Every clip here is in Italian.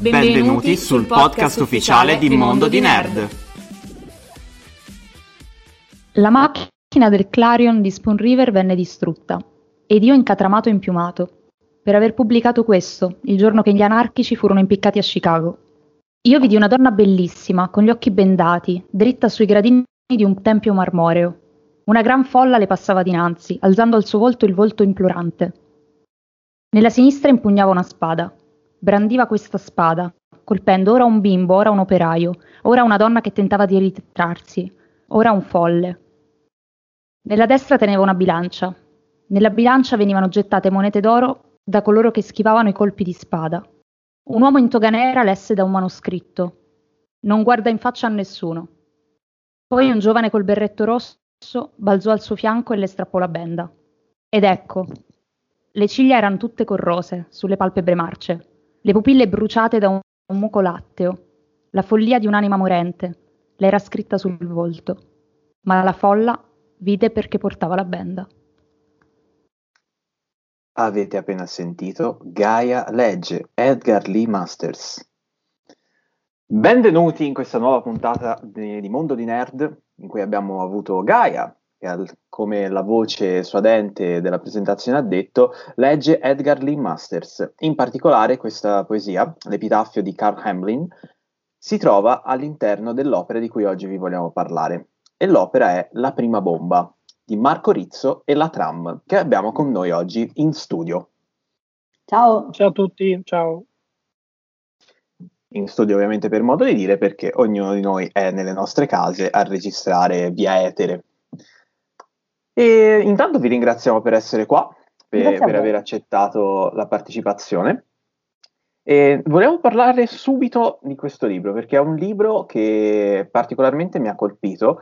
Benvenuti sul podcast ufficiale di Mondo di Nerd. La macchina del Clarion di Spoon River venne distrutta ed io incatramato e impiumato per aver pubblicato questo il giorno che gli anarchici furono impiccati a Chicago. Io vidi una donna bellissima, con gli occhi bendati, dritta sui gradini di un tempio marmoreo. Una gran folla le passava dinanzi, alzando al suo volto il volto implorante. Nella sinistra impugnava una spada. Brandiva questa spada, colpendo ora un bimbo, ora un operaio, ora una donna che tentava di ritrarsi, ora un folle. Nella destra teneva una bilancia. Nella bilancia venivano gettate monete d'oro da coloro che schivavano i colpi di spada. Un uomo in toga nera lesse da un manoscritto. Non guarda in faccia a nessuno. Poi un giovane col berretto rosso balzò al suo fianco e le strappò la benda. Ed ecco, le ciglia erano tutte corrose, sulle palpebre marce, le pupille bruciate da un, un muco latteo, la follia di un'anima morente, le era scritta sul volto. Ma la folla vide perché portava la benda. Avete appena sentito Gaia legge Edgar Lee Masters. Benvenuti in questa nuova puntata di, di Mondo di Nerd, in cui abbiamo avuto Gaia, che al- come la voce suadente della presentazione ha detto, legge Edgar Lee Masters. In particolare questa poesia, l'epitaffio di Carl Hamlin, si trova all'interno dell'opera di cui oggi vi vogliamo parlare. E l'opera è La prima bomba di Marco Rizzo e la Tram, che abbiamo con noi oggi in studio. Ciao. Ciao a tutti, ciao. In studio ovviamente per modo di dire perché ognuno di noi è nelle nostre case a registrare via etere. E intanto vi ringraziamo per essere qua, per, per aver accettato la partecipazione. E volevo parlare subito di questo libro perché è un libro che particolarmente mi ha colpito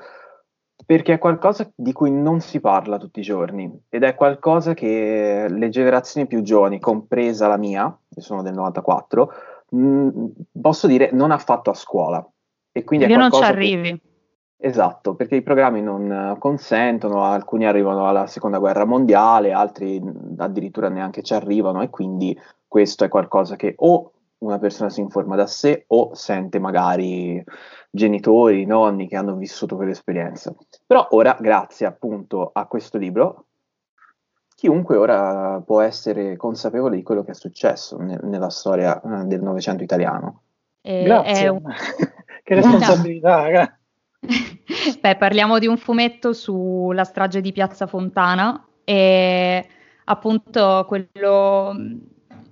perché è qualcosa di cui non si parla tutti i giorni ed è qualcosa che le generazioni più giovani, compresa la mia, che sono del 94, mh, posso dire non ha fatto a scuola. E quindi è Io non ci arrivi. Esatto, perché i programmi non eh, consentono, alcuni arrivano alla seconda guerra mondiale, altri addirittura neanche ci arrivano e quindi questo è qualcosa che o una persona si informa da sé o sente magari genitori, nonni che hanno vissuto quell'esperienza. Però ora, grazie appunto a questo libro, chiunque ora può essere consapevole di quello che è successo ne- nella storia eh, del Novecento italiano. E- Grazie. è un- che responsabilità, gra- Beh, parliamo di un fumetto sulla strage di Piazza Fontana e appunto quello,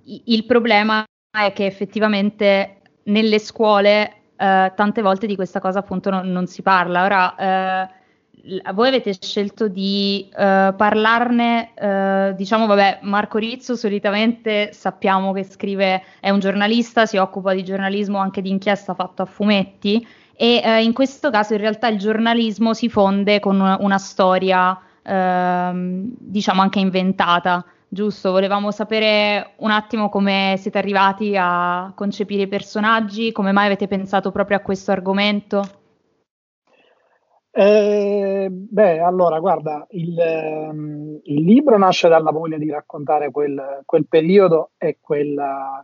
il problema è che effettivamente nelle scuole eh, tante volte di questa cosa appunto non, non si parla. Ora, eh, voi avete scelto di eh, parlarne, eh, diciamo, vabbè, Marco Rizzo solitamente sappiamo che scrive, è un giornalista, si occupa di giornalismo anche di inchiesta fatto a fumetti e eh, in questo caso in realtà il giornalismo si fonde con una, una storia, ehm, diciamo anche inventata, giusto? Volevamo sapere un attimo come siete arrivati a concepire i personaggi, come mai avete pensato proprio a questo argomento? Eh, beh, allora, guarda, il, ehm, il libro nasce dalla voglia di raccontare quel, quel periodo e quella,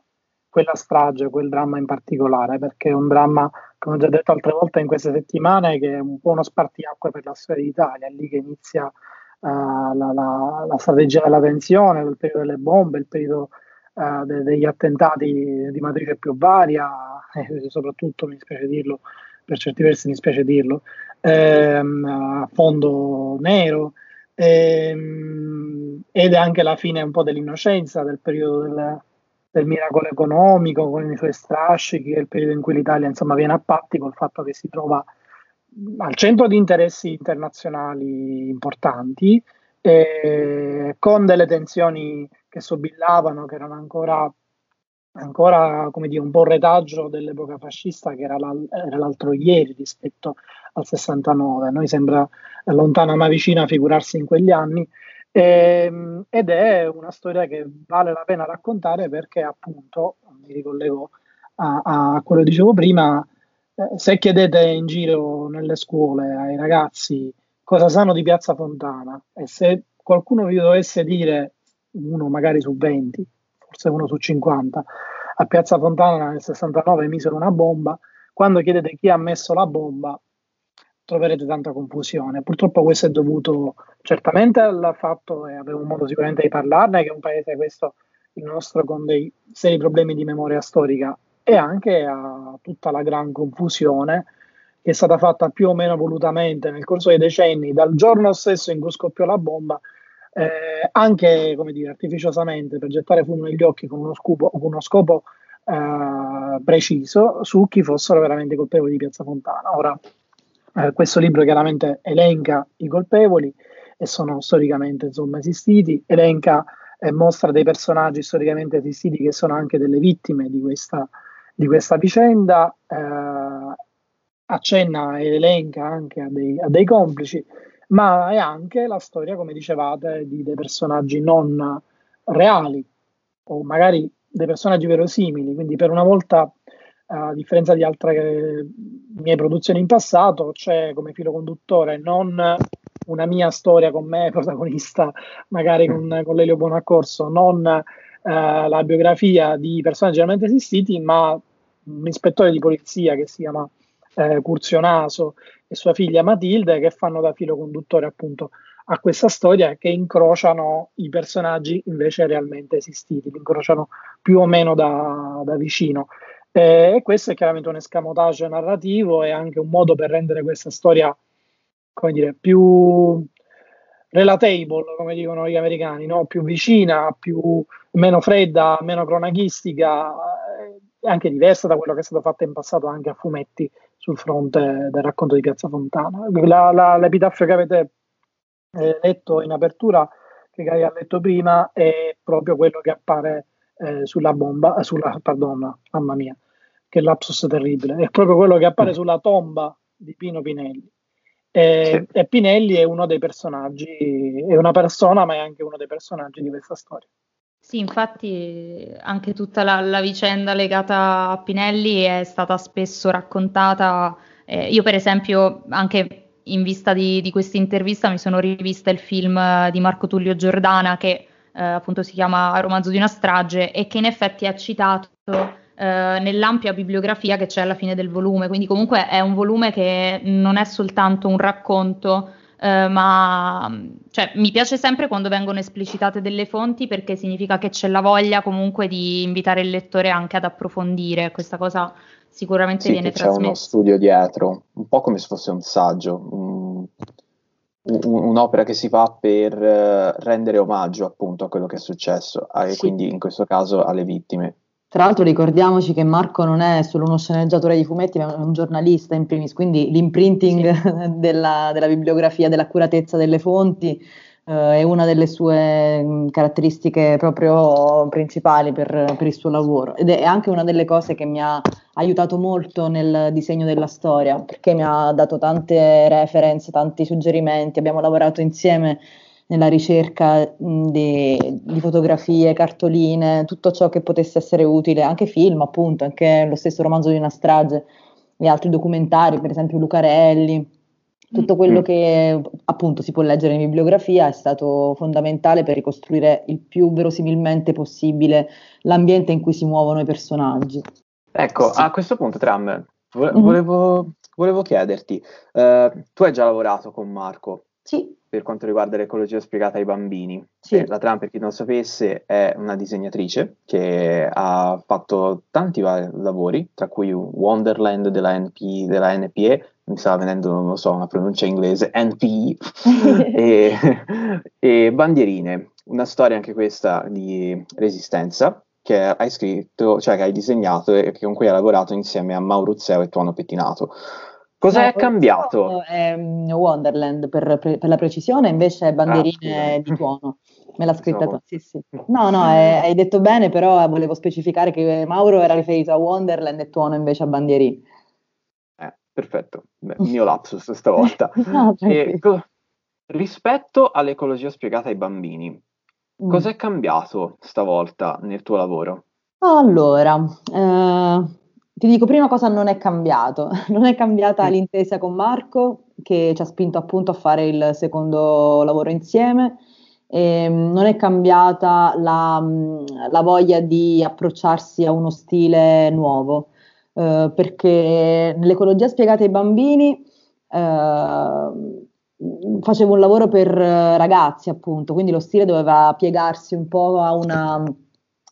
quella strage, quel dramma in particolare, perché è un dramma, come ho già detto altre volte in queste settimane, che è un po' uno spartiacque per la storia d'Italia, è lì che inizia eh, la, la- la strategia della tensione, il periodo delle bombe, il periodo eh, de- degli attentati di matrice più varia, e soprattutto, mi spiace dirlo, per certi versi mi spiace dirlo, ehm, a fondo nero, ehm, ed è anche la fine un po' dell'innocenza del periodo del, del miracolo economico con i suoi strascichi, il periodo in cui l'Italia insomma viene a patti col fatto che si trova al centro di interessi internazionali importanti, eh, con delle tensioni che sobillavano, che erano ancora ancora dire, un po' retaggio dell'epoca fascista che era, la, era l'altro ieri rispetto al 69. A noi sembra lontana ma vicina figurarsi in quegli anni. E, ehm, ed è una storia che vale la pena raccontare perché appunto, mi ricollego a, a quello che dicevo prima, eh, se chiedete in giro nelle scuole ai ragazzi cosa sanno di Piazza Fontana e se qualcuno vi dovesse dire, uno magari su 20, forse uno su 50, a Piazza Fontana nel 69 misero una bomba, quando chiedete chi ha messo la bomba troverete tanta confusione. Purtroppo questo è dovuto certamente al fatto, e avevo modo sicuramente di parlarne, che è un paese questo il nostro con dei seri problemi di memoria storica e anche a tutta la gran confusione che è stata fatta più o meno volutamente nel corso dei decenni, dal giorno stesso in cui scoppiò la bomba, eh, anche come dire, artificiosamente per gettare fumo negli occhi con uno, scopo, con uno scopo eh, preciso su chi fossero veramente colpevoli di Piazza Fontana. Ora, eh, questo libro chiaramente elenca i colpevoli e sono storicamente insomma, esistiti, elenca e mostra dei personaggi storicamente esistiti che sono anche delle vittime di questa, di questa vicenda, eh, accenna e elenca anche a dei, a dei, complici, ma è anche la storia, come dicevate, di dei personaggi non reali o magari dei personaggi verosimili, quindi per una volta a differenza di altre mie produzioni in passato, c'è come filo conduttore non una mia storia con me, protagonista magari con, con Lelio Buonaccorso, non eh, la biografia di personaggi realmente esistiti, ma un ispettore di polizia che si chiama eh, Curzionaso e sua figlia Matilde che fanno da filo conduttore appunto a questa storia che incrociano i personaggi invece realmente esistiti, li incrociano più o meno da, da vicino. Eh, e questo è chiaramente un escamotage narrativo e anche un modo per rendere questa storia, come dire, più relatable, come dicono gli americani, no? più vicina, più, meno fredda, meno cronachistica, e anche diversa da quello che è stato fatto in passato anche a fumetti sul fronte del racconto di Piazza Fontana. La, la, l'epitaffio che avete eh, letto in apertura, che Gaia ha letto prima, è proprio quello che appare eh, sulla bomba, eh, sulla, pardon, mamma mia, che lapsus terribile, è proprio quello che appare mm. sulla tomba di Pino Pinelli. E, sì. e, Pinelli è uno dei personaggi, è una persona, ma è anche uno dei personaggi di questa storia. Sì, infatti anche tutta la, la vicenda legata a Pinelli è stata spesso raccontata. Eh, io, per esempio, anche in vista di, di questa intervista, mi sono rivista il film di Marco Tullio Giordana che eh, appunto si chiama Romanzo di una strage e che in effetti ha citato eh, nell'ampia bibliografia che c'è alla fine del volume, quindi comunque è un volume che non è soltanto un racconto, eh, ma cioè, mi piace sempre quando vengono esplicitate delle fonti perché significa che c'è la voglia comunque di invitare il lettore anche ad approfondire, questa cosa sicuramente sì, viene trasmessa. C'è uno studio dietro, un po' come se fosse un saggio. Un un'opera che si fa per uh, rendere omaggio appunto a quello che è successo e sì. quindi in questo caso alle vittime. Tra l'altro ricordiamoci che Marco non è solo uno sceneggiatore di fumetti, ma è un giornalista in primis, quindi l'imprinting sì. della, della, bibliografia, dell'accuratezza delle fonti eh, è una delle sue caratteristiche proprio principali per, per, il suo lavoro ed è anche una delle cose che mi ha aiutato molto nel disegno della storia, perché mi ha dato tante reference, tanti suggerimenti, abbiamo lavorato insieme nella ricerca di, di, fotografie, cartoline, tutto ciò che potesse essere utile, anche film appunto, anche lo stesso romanzo di una strage e altri documentari, per esempio Lucarelli, tutto quello mm. che appunto si può leggere in bibliografia è stato fondamentale per ricostruire il più verosimilmente possibile l'ambiente in cui si muovono i personaggi. Ecco, sì. a questo punto Tram, mm-hmm. volevo, mm-hmm. volevo chiederti, uh, tu hai già lavorato con Marco, sì. Per quanto riguarda l'ecologia spiegata ai bambini. Sì. Eh, la Tram, per chi non sapesse, è una disegnatrice che ha fatto tanti vari lavori, tra cui Wonderland della, NP, della NPE, mi stava venendo, non lo so, una pronuncia inglese, NPE, e, e Bandierine, una storia anche questa di resistenza che hai scritto, cioè che hai disegnato e con cui hai lavorato insieme a Maurizio e Tuono Pettinato. Cosa è cambiato? È mm, Wonderland per, per, la precisione, invece bandierine ah, di tuono. Me l'ha scritta tu, sì, sì. No, no, è, hai detto bene, però volevo specificare che Mauro era riferito a Wonderland e Tuono invece a Bandieri. Eh, perfetto, Beh, mio lapsus stavolta. no, e, co- rispetto all'ecologia spiegata ai bambini, mm. cos'è cambiato stavolta nel tuo lavoro? Allora, eh, ti dico prima cosa non è cambiato. Non è cambiata mm. l'intesa con Marco, che ci ha spinto appunto a fare il secondo lavoro insieme. E ehm, non è cambiata la, la, voglia di approcciarsi a uno stile nuovo, eh, perché nell'ecologia spiegata ai bambini eh, facevo un lavoro per ragazzi, appunto, quindi lo stile doveva piegarsi un po' a una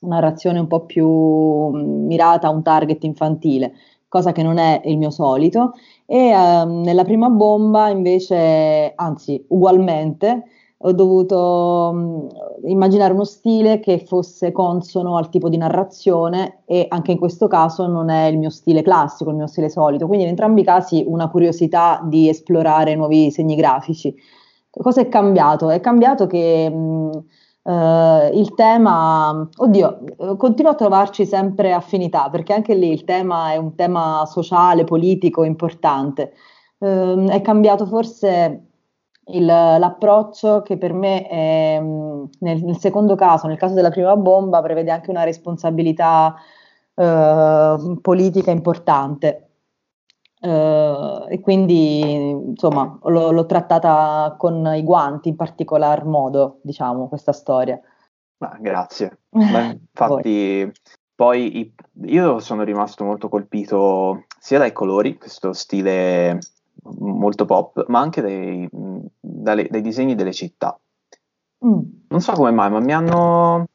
narrazione un po' più mirata a un target infantile, cosa che non è il mio solito. E eh, nella prima bomba invece, anzi ugualmente, ho dovuto mh, immaginare uno stile che fosse consono al tipo di narrazione e anche in questo caso non è il mio stile classico, il mio stile solito, quindi in entrambi i casi una curiosità di esplorare nuovi segni grafici. Cosa è cambiato? È cambiato che mh, Uh, il tema, oddio, continuo a trovarci sempre affinità perché anche lì il tema è un tema sociale, politico importante. Uh, è cambiato forse il, l'approccio che per me è, nel, nel, secondo caso, nel caso della prima bomba, prevede anche una responsabilità uh, politica importante. Uh, e quindi insomma l'ho, l'ho, trattata con i guanti in particolar modo, diciamo, questa storia. Ah, grazie. Beh, infatti, poi i, io sono rimasto molto colpito sia dai colori, questo stile molto pop, ma anche dai, dalle, dai disegni delle città. Mm. Non so come mai, ma mi hanno,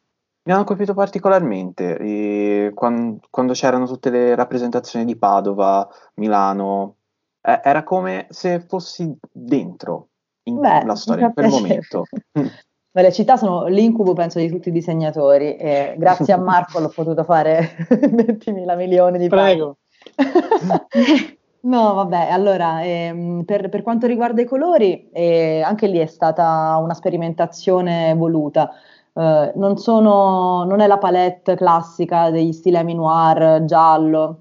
mi hanno colpito particolarmente e quando, quando, c'erano tutte le rappresentazioni di Padova, Milano, eh, era come se fossi dentro in Beh, la storia in quel momento. Beh, le città sono l'incubo, penso, di tutti i disegnatori e grazie a Marco l'ho potuto fare 20 mila milioni di Prego. No, vabbè, allora, ehm, per, per, quanto riguarda i colori, eh, anche lì è stata una sperimentazione voluta. Eh, non, sono, non è la palette classica degli stilemi noir giallo,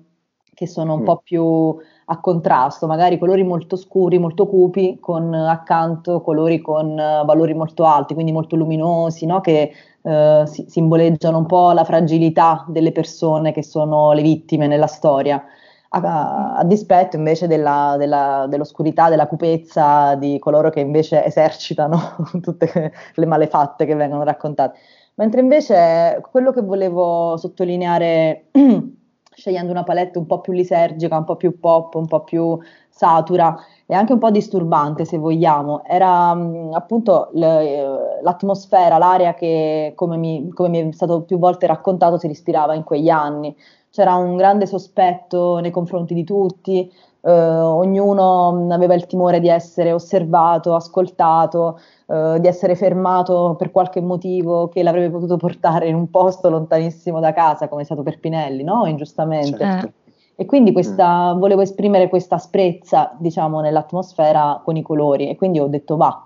che sono un mm. po' più a contrasto, magari colori molto scuri, molto cupi, con accanto colori con uh, valori molto alti, quindi molto luminosi, no? che uh, si, simboleggiano un po' la fragilità delle persone che sono le vittime nella storia. A, a, dispetto invece della, della, dell'oscurità, della cupezza di coloro che invece esercitano tutte le malefatte che vengono raccontate. Mentre invece quello che volevo sottolineare, scegliendo una palette un po' più lisergica, un po' più pop, un po' più satura e anche un po' disturbante se vogliamo, era mh, appunto l- l'atmosfera, l'area che come mi, come mi è stato più volte raccontato si ispirava in quegli anni c'era un grande sospetto nei confronti di tutti, eh, ognuno aveva il timore di essere osservato, ascoltato, eh, di essere fermato per qualche motivo che l'avrebbe potuto portare in un posto lontanissimo da casa, come è stato per Pinelli, no? Ingiustamente. Certo. E quindi questa, mm. volevo esprimere questa asprezza, diciamo, nell'atmosfera con i colori e quindi ho detto va,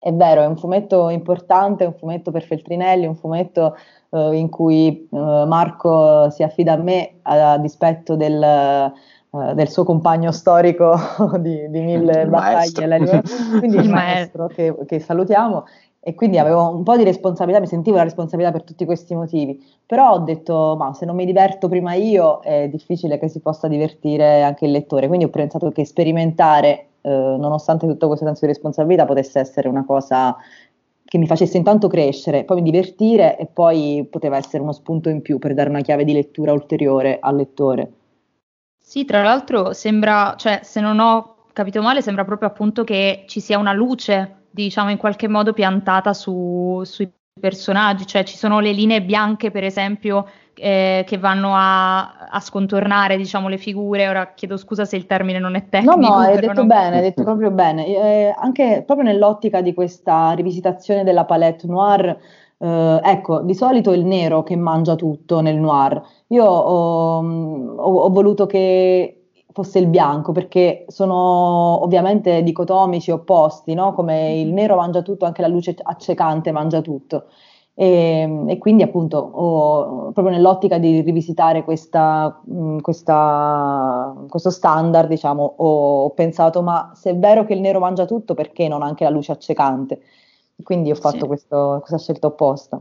è vero, è un fumetto importante, è un fumetto per Feltrinelli, un fumetto eh, in cui eh, Marco si affida a me a, a dispetto del, eh, del, suo compagno storico di, di mille il battaglie, quindi il maestro che, che salutiamo. E quindi avevo un po' di responsabilità, mi sentivo la responsabilità per tutti questi motivi, però ho detto, ma se non mi diverto prima io è difficile che si possa divertire anche il lettore, quindi ho pensato che sperimentare eh, nonostante tutto questo senso di responsabilità, potesse essere una cosa che mi facesse intanto crescere, poi mi divertire e poi poteva essere uno spunto in più per dare una chiave di lettura ulteriore al lettore. Sì, tra l'altro sembra, cioè se non ho capito male, sembra proprio appunto che ci sia una luce, diciamo in qualche modo piantata su, sui personaggi, cioè ci sono le linee bianche per esempio eh, che vanno a, a, scontornare diciamo, le figure. Ora chiedo scusa se il termine non è tecnico. No, no, hai detto non... bene, hai detto proprio bene. Eh, anche proprio nell'ottica di questa rivisitazione della palette noir, eh, ecco, di solito è il nero che mangia tutto nel noir. Io ho, ho, ho voluto che fosse il bianco, perché sono ovviamente dicotomici, opposti, no? come il nero mangia tutto, anche la luce accecante mangia tutto. E, e quindi appunto ho, proprio nell'ottica di rivisitare questa, questa, questo standard, diciamo, ho, ho, pensato ma se è vero che il nero mangia tutto, perché non anche la luce accecante? Quindi ho fatto sì. questo, questa scelta opposta.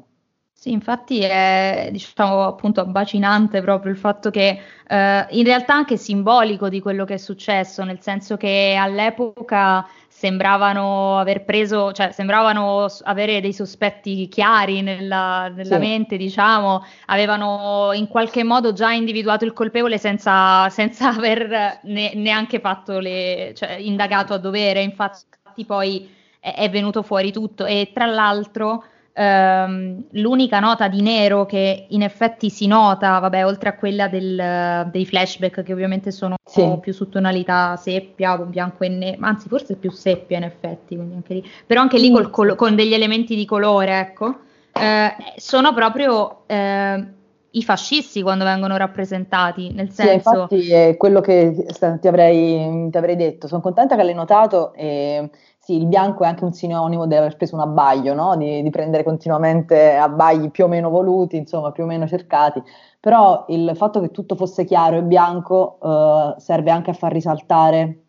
Sì, infatti è diciamo appunto abbacinante proprio il fatto che eh, in realtà anche simbolico di quello che è successo, nel senso che all'epoca sembravano aver preso, cioè sembravano avere dei sospetti chiari nella, nella sì. mente, diciamo, avevano in qualche modo già individuato il colpevole senza, senza aver ne, neanche fatto le, cioè, indagato a dovere, infatti poi è, è venuto fuori tutto e tra l'altro ehm, l'unica nota di nero che in effetti si nota, vabbè, oltre a quella del, dei flashback che ovviamente sono sì. più su tonalità seppia, bianco e nero, anzi forse più seppia in effetti, anche lì. però anche lì col, col, con degli elementi di colore, ecco, eh, sono proprio... Eh, i fascisti quando vengono rappresentati, nel senso... Sì, infatti è quello che ti avrei, ti avrei detto, sono contenta che l'hai notato e sì, il bianco è anche un sinonimo di aver preso un abbaglio, no? di, di, prendere continuamente abbagli più o meno voluti, insomma, più o meno cercati, però il fatto che tutto fosse chiaro e bianco eh, serve anche a far risaltare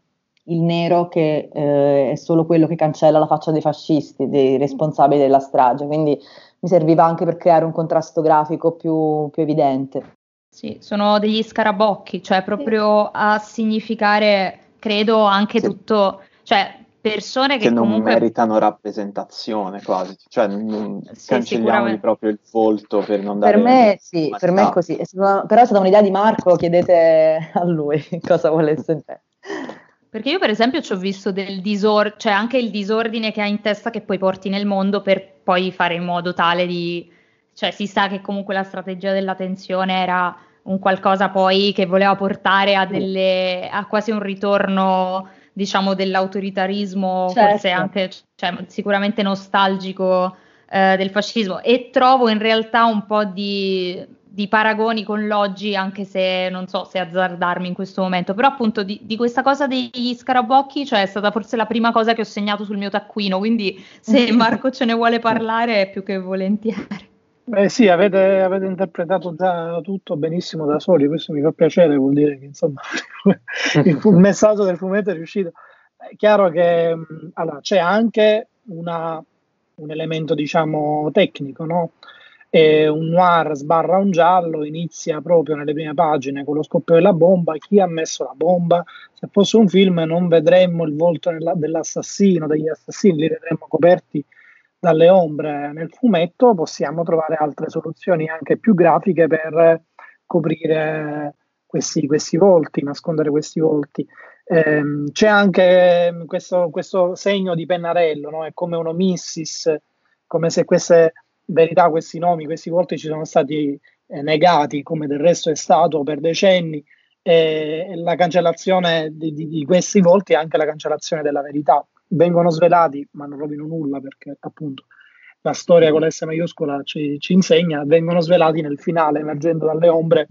il nero che eh, è solo quello che cancella la faccia dei fascisti, dei responsabili della strage, quindi mi serviva anche per creare un contrasto grafico più, più evidente. Sì, sono degli scarabocchi, cioè proprio a significare, credo, anche sì. tutto, cioè persone che, che non meritano rappresentazione quasi, cioè non sì, cancelliamoli proprio il volto per non dare... Per me sì, per me è così, è stata, però è stata un'idea di Marco, chiedete a lui cosa volesse intendere. Perché io per esempio ci ho visto del disordine, cioè anche il disordine che hai in testa che poi porti nel mondo per poi fare in modo tale di... cioè si sa che comunque la strategia della tensione era un qualcosa poi che voleva portare a, delle, a quasi un ritorno diciamo, dell'autoritarismo, certo. forse anche cioè, sicuramente nostalgico eh, del fascismo e trovo in realtà un po' di, di, paragoni con l'oggi, anche se non so se azzardarmi in questo momento, però appunto di, di, questa cosa degli scarabocchi, cioè è stata forse la prima cosa che ho segnato sul mio taccuino, quindi se Marco ce ne vuole parlare è più che volentieri. Beh sì, avete, avete, interpretato già tutto benissimo da soli, questo mi fa piacere, vuol dire che insomma il, messaggio del fumetto è riuscito. È chiaro che allora, c'è anche una, un elemento diciamo tecnico, no? E un noir sbarra un giallo, inizia proprio nelle prime pagine con lo scoppio della bomba, chi ha messo la bomba, se fosse un film non vedremmo il volto dell'assassino, degli assassini, li vedremmo coperti dalle ombre nel fumetto, possiamo trovare altre soluzioni anche più grafiche per coprire questi, questi volti, nascondere questi volti. Eh, c'è anche questo, questo, segno di pennarello, no? è come un omissis, come se queste verità, questi nomi, questi volti ci sono stati eh, negati, come del resto è stato per decenni, e la cancellazione di, di, di questi volti è anche la cancellazione della verità. Vengono svelati, ma non rovino nulla perché appunto la storia con l'S maiuscola ci, ci insegna, vengono svelati nel finale, emergendo dalle ombre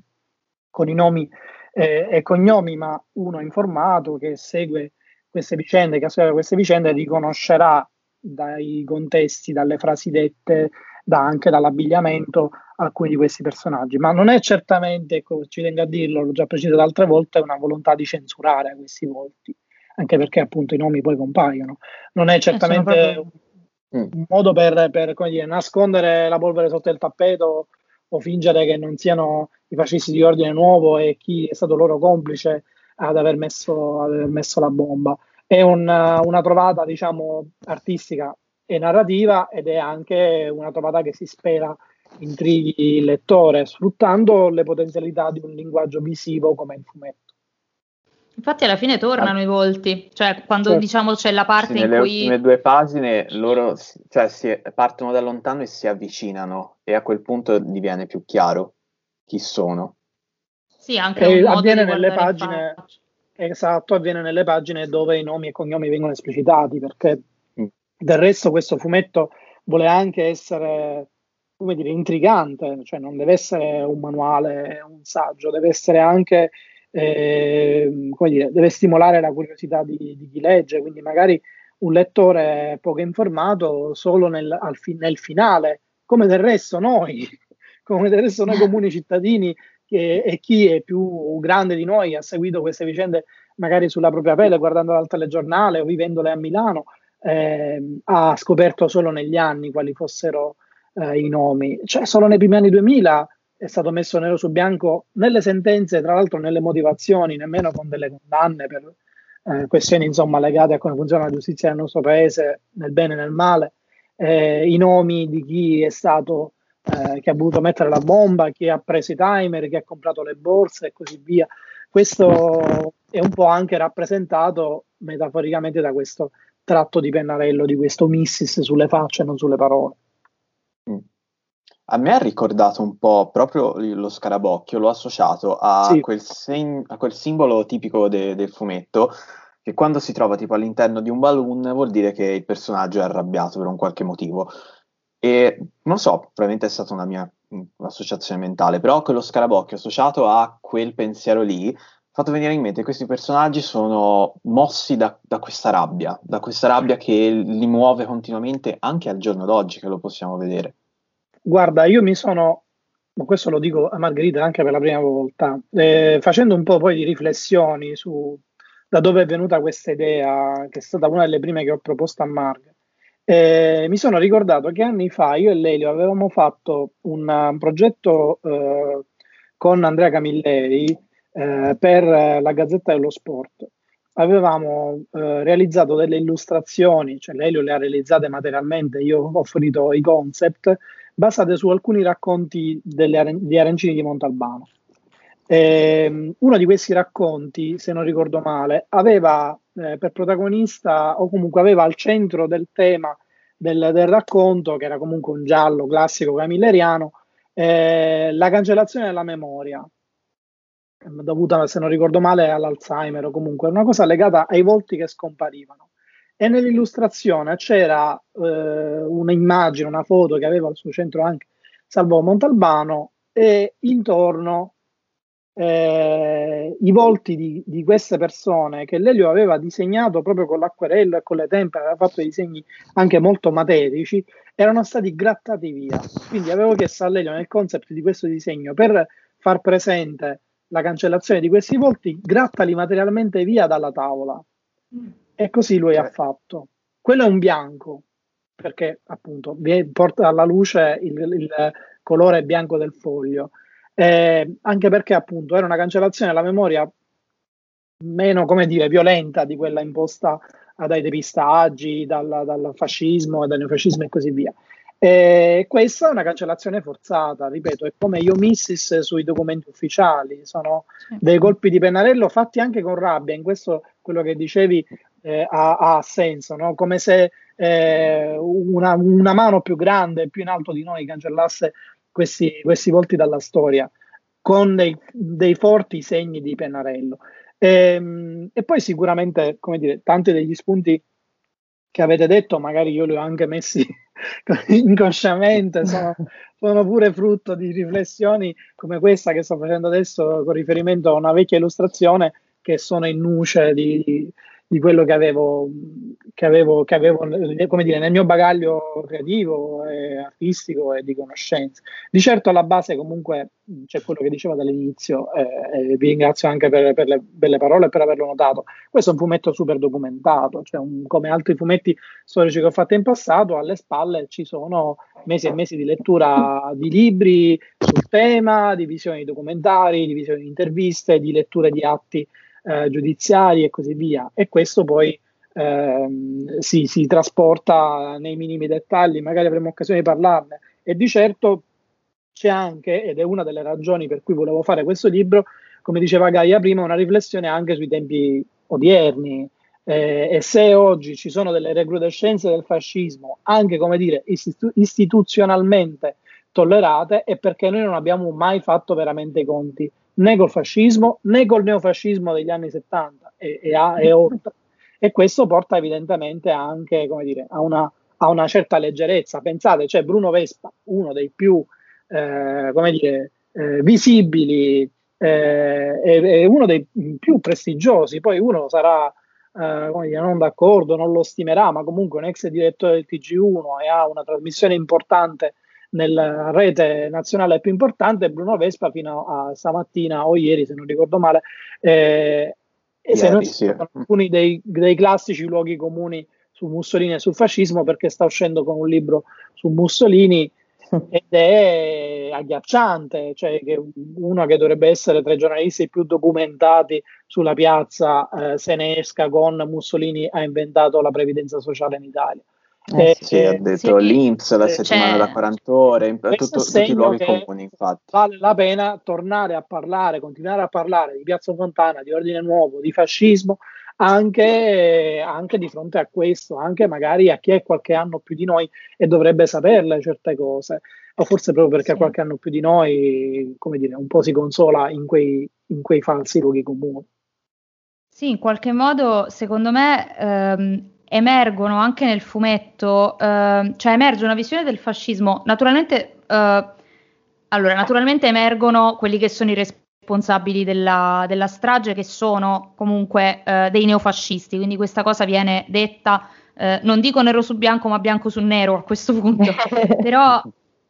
con i nomi eh, e cognomi, ma uno informato che segue queste vicende, che osserva queste vicende, riconoscerà dai contesti, dalle frasi dette, da, anche dall'abbigliamento alcuni di questi personaggi. Ma non è certamente, ecco, ci tengo a dirlo, l'ho già precisato altre volte, una volontà di censurare questi volti anche perché appunto i nomi poi compaiono. Non è eh, certamente proprio... un modo per, per dire, nascondere la polvere sotto il tappeto o fingere che non siano i fascisti di ordine nuovo e chi è stato loro complice ad aver messo, ad aver messo la bomba. È una, una trovata, diciamo, artistica e narrativa ed è anche una trovata che si spera intrighi il lettore, sfruttando le potenzialità di un linguaggio visivo come il fumetto. Infatti alla fine tornano ah. i volti, cioè quando certo. diciamo c'è la parte sì, in nelle cui... Nelle ultime due pagine loro cioè, si, partono da lontano e si avvicinano e a quel punto diviene più chiaro chi sono. Sì, anche e un avviene nelle pagine... Esatto, avviene nelle pagine dove i nomi e cognomi vengono esplicitati, perché. Del resto questo fumetto vuole anche essere, come dire, intrigante, cioè non deve essere un manuale, un saggio, deve essere anche eh, dire, deve stimolare la curiosità di, di, chi legge, quindi magari un lettore poco informato solo nel, fi, nel finale, come del resto noi, come del resto noi comuni cittadini che, e chi è più grande di noi ha seguito queste vicende magari sulla propria pelle, guardando dal telegiornale o vivendole a Milano, eh, ha scoperto solo negli anni quali fossero eh, i nomi. Cioè, solo nei primi anni 2000 è stato messo nero su bianco nelle sentenze, tra l'altro nelle motivazioni, nemmeno con delle condanne per eh, questioni insomma, legate a come funziona la giustizia nel nostro paese, nel bene e nel male, eh, i nomi di chi è stato, eh, che ha voluto mettere la bomba, chi ha preso i timer, chi ha comprato le borse e così via. Questo è un po' anche rappresentato metaforicamente da questo tratto di pennarello, di questo missis sulle facce, non sulle parole. Mm. A me ha ricordato un po' proprio lo scarabocchio, l'ho associato a, sì. quel, seg- a quel, simbolo tipico de- del fumetto che quando si trova tipo all'interno di un balloon vuol dire che il personaggio è arrabbiato per un qualche motivo. E non so, probabilmente è stata una mia mm, associazione mentale, però quello scarabocchio associato a quel pensiero lì fatto venire in mente questi personaggi sono mossi da, da, questa rabbia, da questa rabbia che li muove continuamente anche al giorno d'oggi che lo possiamo vedere. Guarda, io mi sono, ma questo lo dico a Margherita anche per la prima volta, eh, facendo un po' poi di riflessioni su da dove è venuta questa idea, che è stata una delle prime che ho proposto a Marg. Eh, mi sono ricordato che anni fa io e Lelio avevamo fatto un, un progetto eh, con Andrea Camilleri eh, per la Gazzetta dello Sport. Avevamo eh, realizzato delle illustrazioni, cioè Lelio le ha realizzate materialmente, io ho fornito i concept basate su alcuni racconti delle, di Arancini di Montalbano. Eh, uno di questi racconti, se non ricordo male, aveva eh, per protagonista o comunque aveva al centro del tema del, del racconto, che era comunque un giallo classico camilleriano, eh, la cancellazione della memoria, dovuta, se non ricordo male, all'Alzheimer o comunque una cosa legata ai volti che scomparivano e nell'illustrazione c'era eh, un'immagine, una foto che aveva al suo centro anche Salvo Montalbano e intorno eh, i volti di, di, queste persone che Lelio aveva disegnato proprio con l'acquerello e con le tempere, aveva fatto disegni anche molto materici, erano stati grattati via. Quindi avevo chiesto a Lelio nel concept di questo disegno per far presente la cancellazione di questi volti, grattali materialmente via dalla tavola. Mm. E così lui ha eh. fatto. Quello è un bianco, perché appunto porta alla luce il, il colore bianco del foglio. Eh, anche perché appunto era una cancellazione della memoria meno, come dire, violenta di quella imposta dai depistaggi, dal, dal fascismo dal neofascismo e così via. E questa è una cancellazione forzata, ripeto, è come io missis sui documenti ufficiali, sono dei colpi di pennarello fatti anche con rabbia, in questo quello che dicevi eh, ha, ha, senso, no? come se eh, una, una, mano più grande, più in alto di noi cancellasse questi, questi volti dalla storia, con dei, dei forti segni di pennarello. E, ehm, e, poi sicuramente, come dire, tanti degli spunti che avete detto, magari io li ho anche messi inconsciamente, sono, sono, pure frutto di riflessioni come questa che sto facendo adesso con riferimento a una vecchia illustrazione che sono in nuce di, di quello che avevo, che avevo, che avevo dire, nel mio bagaglio creativo, e artistico e di conoscenze. Di certo alla base comunque c'è quello che dicevo dall'inizio eh, e vi ringrazio anche per, per, le belle parole e per averlo notato. Questo è un fumetto super documentato, cioè un, come altri fumetti storici che ho fatto in passato, alle spalle ci sono mesi e mesi di lettura di libri sul tema, di visioni documentari, di visioni di interviste, di letture di atti eh, giudiziari e così via. E questo poi ehm, si, si, trasporta nei minimi dettagli, magari avremo occasione di parlarne. E di certo c'è anche, ed è una delle ragioni per cui volevo fare questo libro, come diceva Gaia prima, una riflessione anche sui tempi odierni. Eh, e se oggi ci sono delle recrudescenze del fascismo, anche come dire istitu- istituzionalmente tollerate, è perché noi non abbiamo mai fatto veramente i conti né col fascismo né col neofascismo degli anni 70 e, e, a, e oltre. E questo porta evidentemente anche dire, a, una, a, una, certa leggerezza. Pensate, c'è Bruno Vespa, uno dei più eh, dire, eh, visibili eh, uno dei più prestigiosi, poi uno sarà eh, dire, non d'accordo, non lo stimerà, ma comunque un ex direttore del TG1 e ha una trasmissione importante nella rete nazionale più importante, Bruno Vespa fino a stamattina o ieri, se non ricordo male, eh, e se non sì. alcuni dei, dei, classici luoghi comuni su Mussolini e sul fascismo, perché sta uscendo con un libro su Mussolini ed è agghiacciante, cioè che uno che dovrebbe essere tra i giornalisti più documentati sulla piazza eh, se ne esca con Mussolini ha inventato la previdenza sociale in Italia. Eh, eh, sì, ha detto sì, l'Inps la settimana cioè, da 40 ore, tutto, tutti i luoghi comuni infatti. Vale la pena tornare a parlare, continuare a parlare di Piazza Fontana, di Ordine Nuovo, di fascismo, anche, anche, di fronte a questo, anche magari a chi è qualche anno più di noi e dovrebbe saperle certe cose, o forse proprio perché sì. ha qualche anno più di noi, come dire, un po' si consola in quei, in quei falsi luoghi comuni. Sì, in qualche modo, secondo me, ehm, emergono anche nel fumetto, eh, cioè emerge una visione del fascismo. Naturalmente, eh, allora, naturalmente emergono quelli che sono i responsabili della, della strage, che sono comunque eh, dei neofascisti, quindi questa cosa viene detta, eh, non dico nero su bianco, ma bianco su nero a questo punto, però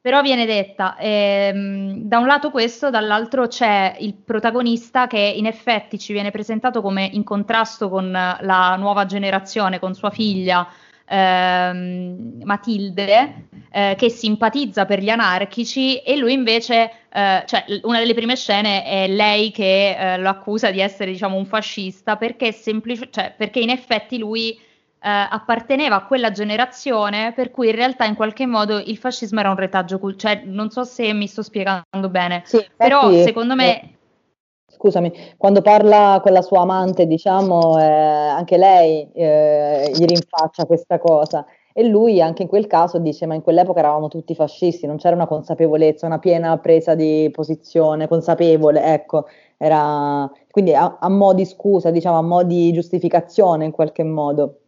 però viene detta, ehm, da un lato questo, dall'altro c'è il protagonista che in effetti ci viene presentato come in contrasto con la nuova generazione, con sua figlia ehm, Matilde, eh, che simpatizza per gli anarchici e lui invece, eh, cioè una delle prime scene è lei che eh, lo accusa di essere diciamo un fascista perché, semplice, cioè, perché in effetti lui eh, apparteneva a quella generazione per cui in realtà in qualche modo il fascismo era un retaggio culturale, cioè non so se mi sto spiegando bene, sì, però secondo me... Eh, scusami, quando parla con la sua amante, diciamo, eh, anche lei eh, gli rinfaccia questa cosa. E lui anche in quel caso dice: Ma in quell'epoca eravamo tutti fascisti, non c'era una consapevolezza, una piena presa di posizione consapevole, ecco, era quindi a, a mo' di scusa, diciamo, a mo' di giustificazione in qualche modo.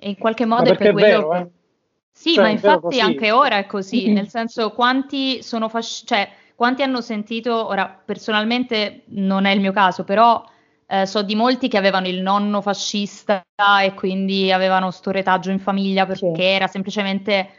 E in qualche modo è per quello. Vero, eh? Sì, cioè, ma infatti anche ora è così, nel senso quanti sono fascisti, cioè quanti hanno sentito, ora personalmente non è il mio caso, però eh, so di molti che avevano il nonno fascista e quindi avevano sto retaggio in famiglia perché sì. era semplicemente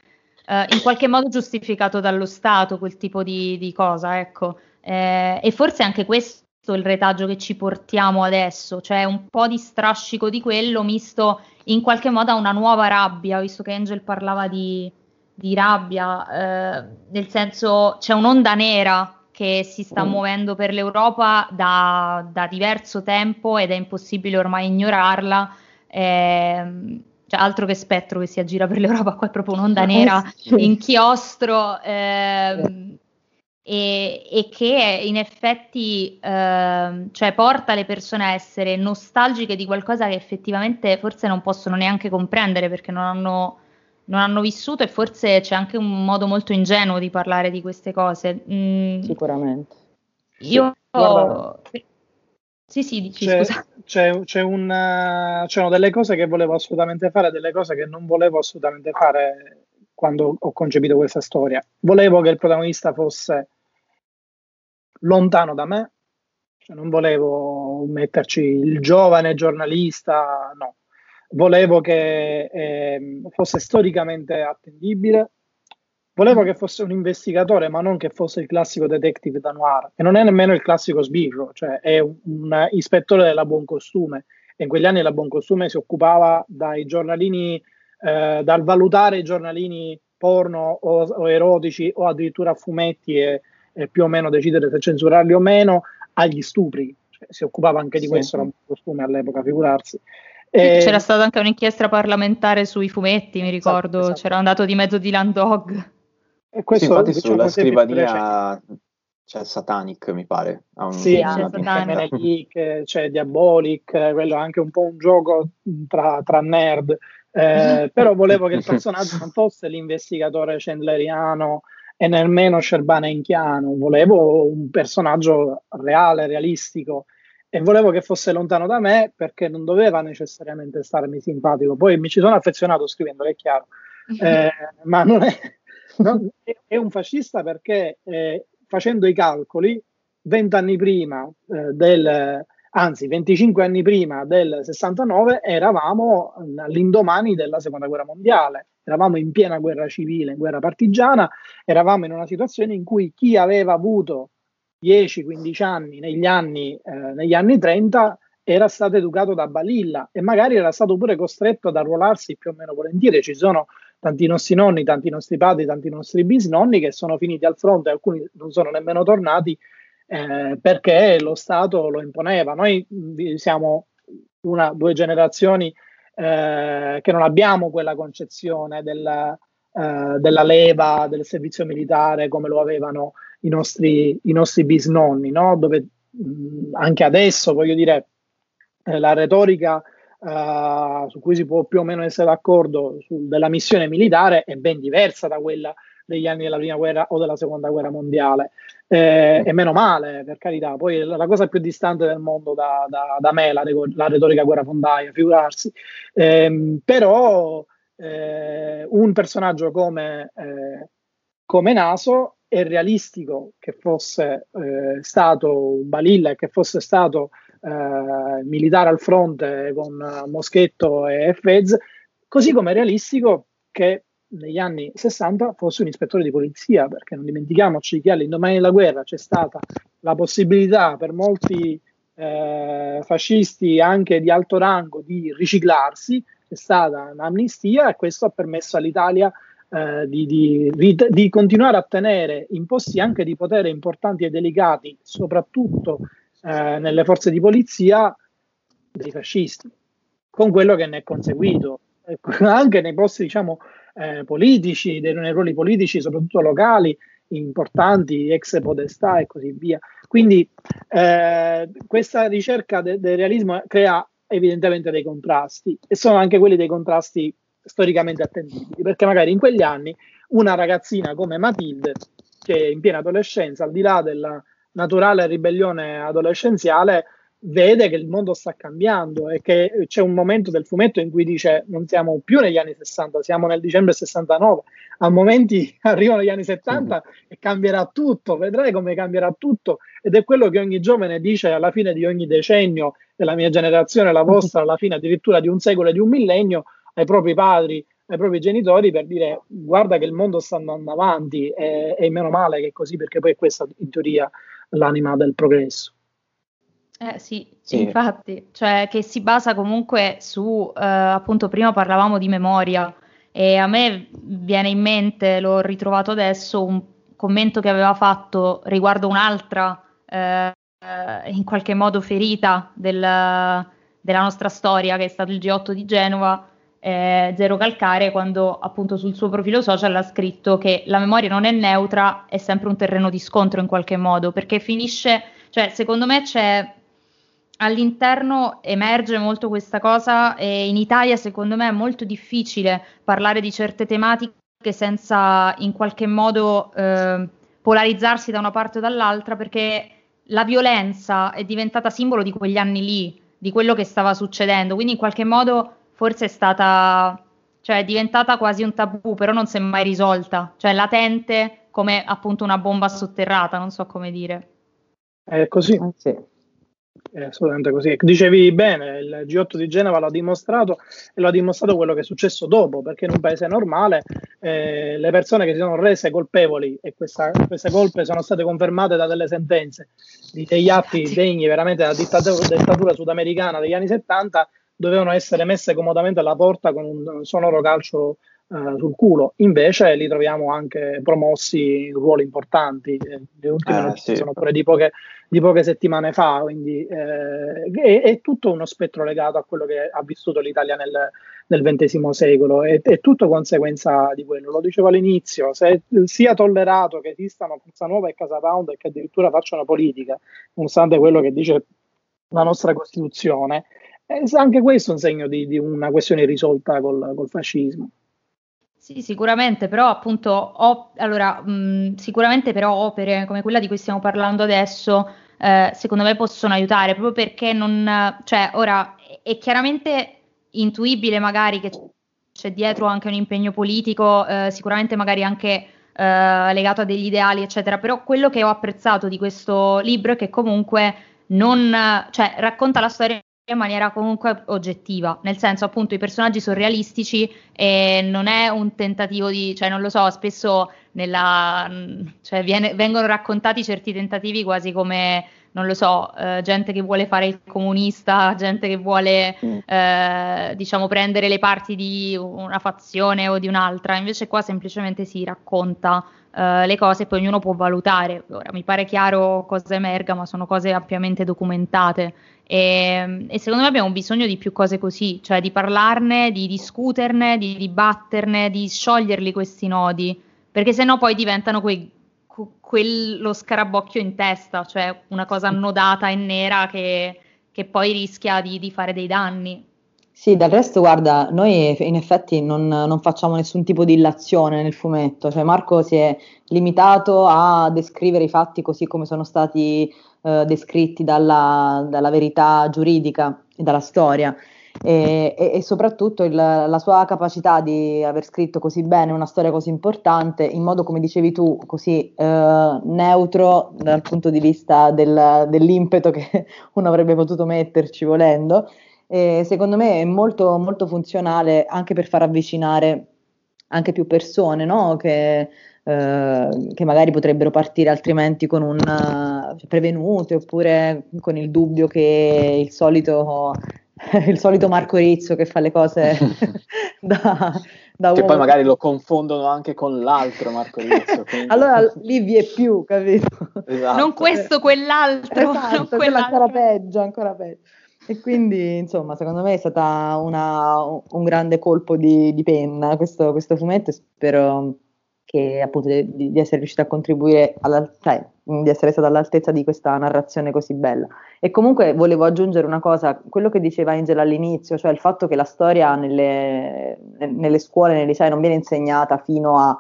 eh, in qualche modo giustificato dallo Stato quel tipo di, di cosa, ecco. Eh, e forse anche questo il retaggio che ci portiamo adesso, cioè un po' di strascico di quello misto in qualche modo a una nuova rabbia, visto che Angel parlava di, di rabbia, eh, nel senso c'è un'onda nera che si sta mm. muovendo per l'Europa da, da, diverso tempo ed è impossibile ormai ignorarla. Eh, cioè altro che spettro che si aggira per l'Europa, qua è proprio un'onda nera, inchiostro. Eh, e, e che in effetti eh, cioè porta le persone a essere nostalgiche di qualcosa che effettivamente forse non possono neanche comprendere perché non hanno, non hanno vissuto e forse c'è anche un modo molto ingenuo di parlare di queste cose. Mm, Sicuramente. Io... Sì, sì, sì dici, c'è, c'è, c'è una, c'erano delle cose che volevo assolutamente fare, delle cose che non volevo assolutamente fare quando ho concepito questa storia. Volevo che il protagonista fosse lontano da me, cioè non volevo metterci il giovane giornalista, no, volevo che eh, fosse storicamente attendibile, volevo che fosse un investigatore, ma non che fosse il classico detective da noir, e non è nemmeno il classico sbirro, cioè è un, un ispettore della buon costume. E in quegli anni la buon costume si occupava dai giornalini, eh, dal valutare i giornalini porno o, o erotici o addirittura fumetti e, e più o meno decidere se censurarli o meno, agli stupri. Cioè, si occupava anche di sì. questo, era un costume all'epoca, figurarsi. E... C'era stata anche un'inchiesta parlamentare sui fumetti, mi ricordo, esatto, esatto. c'era andato di mezzo di Land Dog. E questo, sì, infatti diciamo, sulla scrivania c'è Satanic, mi pare. Un, sì, c'è Satanic, c'è Diabolic, quello è anche un po' un gioco tra, tra nerd. Eh, però volevo che il personaggio non fosse l'investigatore chandleriano e nemmeno Scerbanenchiano, volevo un personaggio reale, realistico. E volevo che fosse lontano da me perché non doveva necessariamente starmi simpatico. Poi mi ci sono affezionato scrivendolo, è chiaro, eh, ma non è, non, è, un fascista perché eh, facendo i calcoli 20 anni prima eh, del, anzi 25 anni prima del 69 eravamo all'indomani della seconda guerra mondiale, eravamo in piena guerra civile, in guerra partigiana, eravamo in una situazione in cui chi aveva avuto 10-15 anni negli anni, eh, negli anni 30 era stato educato da Balilla e magari era stato pure costretto ad arruolarsi più o meno volentieri. Ci sono tanti nostri nonni, tanti nostri padri, tanti nostri bisnonni che sono finiti al fronte, alcuni non sono nemmeno tornati eh, perché lo Stato lo imponeva. Noi siamo una, due generazioni eh, che non abbiamo quella concezione della, eh, della, leva del servizio militare come lo avevano i nostri, i nostri bisnonni, no? dove mh, anche adesso, voglio dire, eh, la retorica uh, su cui si può più o meno essere d'accordo su, della missione militare è ben diversa da quella degli anni della prima guerra o della seconda guerra mondiale. Eh, e meno male, per carità. Poi la, la cosa più distante del mondo da, da, da me, la, la, retorica guerrafondaia, figurarsi. Eh, però eh, un personaggio come, eh, come Naso è realistico che fosse eh, stato Balilla e che fosse stato eh, militare al fronte con Moschetto e Fez, così come è realistico che negli anni 60 fosse un ispettore di polizia, perché non dimentichiamoci che all'indomani della guerra c'è stata la possibilità per molti eh, fascisti anche di alto rango di riciclarsi, c'è stata un'amnistia e questo ha permesso all'Italia eh, di, di, di, continuare a tenere in posti anche di potere importanti e delicati, soprattutto eh, nelle forze di polizia dei fascisti, con quello che ne è conseguito, anche nei posti diciamo, eh, politici, dei, ruoli politici, soprattutto locali, importanti, ex podestà e così via. Quindi eh, questa ricerca de- del realismo crea evidentemente dei contrasti e sono anche quelli dei contrasti storicamente attendibili, perché magari in quegli anni una ragazzina come Matilde, che è in piena adolescenza, al di là della naturale ribellione adolescenziale, vede che il mondo sta cambiando e che c'è un momento del fumetto in cui dice non siamo più negli anni 60, siamo nel dicembre 69, a momenti arrivano gli anni 70 sì. e cambierà tutto, vedrai come cambierà tutto ed è quello che ogni giovane dice alla fine di ogni decennio, della mia generazione, la vostra, alla fine addirittura di un secolo e di un millennio, ai propri padri, ai propri genitori per dire guarda che il mondo sta andando avanti e, e meno male che è così perché poi è questa in teoria l'anima del progresso. Eh sì, sì, infatti, cioè che si basa comunque su, eh, appunto prima parlavamo di memoria e a me viene in mente, l'ho ritrovato adesso, un commento che aveva fatto riguardo un'altra, eh, in qualche modo ferita del, della nostra storia, che è stato il G8 di Genova, eh, Zero Calcare, quando appunto sul suo profilo social ha scritto che la memoria non è neutra, è sempre un terreno di scontro in qualche modo, perché finisce, cioè secondo me c'è all'interno emerge molto questa cosa e in Italia secondo me è molto difficile parlare di certe tematiche senza in qualche modo eh, polarizzarsi da una parte o dall'altra perché la violenza è diventata simbolo di quegli anni lì, di quello che stava succedendo, quindi in qualche modo forse è stata, cioè è diventata quasi un tabù, però non si è mai risolta, cioè latente come appunto una bomba sotterrata, non so come dire. È così. Ah, sì. È assolutamente così. Dicevi bene, il G8 di Genova l'ha dimostrato e lo ha dimostrato quello che è successo dopo, perché in un paese normale eh, le persone che si sono rese colpevoli e questa, queste colpe sono state confermate da delle sentenze, di, degli atti degni veramente della dittatura, dittatura sudamericana degli anni 70, dovevano essere messe comodamente alla porta con un sonoro calcio uh, sul culo. Invece li troviamo anche promossi in ruoli importanti. Eh, le ultime eh, notizie sì. sono pure di poche, di poche, settimane fa, quindi eh, è, è, tutto uno spettro legato a quello che ha vissuto l'Italia nel, XX secolo. È, è, tutto conseguenza di quello. Lo dicevo all'inizio, se sia tollerato che esistano Forza Nuova e Casa Pound e che addirittura facciano politica, nonostante quello che dice la nostra Costituzione, è anche questo è un segno di, di una questione risolta col, col, fascismo. Sì, sicuramente, però appunto, op- allora, mh, sicuramente però opere come quella di cui stiamo parlando adesso, eh, secondo me possono aiutare, proprio perché non, cioè, ora è chiaramente intuibile magari che c'è dietro anche un impegno politico, eh, sicuramente magari anche eh, legato a degli ideali, eccetera. Però quello che ho apprezzato di questo libro è che comunque non, cioè, racconta la storia in maniera comunque oggettiva, nel senso appunto i personaggi sono realistici e non è un tentativo di, cioè non lo so, spesso nella, cioè viene, vengono raccontati certi tentativi quasi come non lo so, eh, gente che vuole fare il comunista, gente che vuole mm. eh, diciamo prendere le parti di una fazione o di un'altra, invece qua semplicemente si racconta eh, le cose e poi ognuno può valutare. Ora mi pare chiaro cosa emerga, ma sono cose ampiamente documentate e, e secondo me abbiamo bisogno di più cose così, cioè di parlarne, di discuterne, di dibatterne, di scioglierli questi nodi, perché sennò poi diventano quei quello scarabocchio in testa, cioè una cosa annodata e nera che, che poi rischia di, di, fare dei danni. Sì, del resto, guarda, noi in effetti non, non, facciamo nessun tipo di illazione nel fumetto, cioè Marco si è limitato a descrivere i fatti così come sono stati eh, descritti dalla, dalla verità giuridica e dalla storia e, e, e soprattutto il, la sua capacità di aver scritto così bene una storia così importante in modo, come dicevi tu, così eh, neutro dal punto di vista del, dell'impeto che uno avrebbe potuto metterci volendo. E secondo me è molto, molto funzionale anche per far avvicinare anche più persone no? che, eh, che, magari potrebbero partire altrimenti con un cioè, prevenute oppure con il dubbio che il solito il solito Marco Rizzo che fa le cose da, da Che uomo. poi magari lo confondono anche con l'altro Marco Rizzo. Quindi... allora lì vi è più, capito? Esatto. Non questo, quell'altro. Esatto, quell'altro. ancora peggio, ancora peggio. E quindi, insomma, secondo me è stato un grande colpo di, di penna questo, questo fumetto e spero che appunto di, di essere riuscita a contribuire cioè, di essere stata all'altezza di questa narrazione così bella. E comunque volevo aggiungere una cosa, quello che diceva Angela all'inizio, cioè il fatto che la storia nelle, nelle scuole, nei licei non viene insegnata fino a...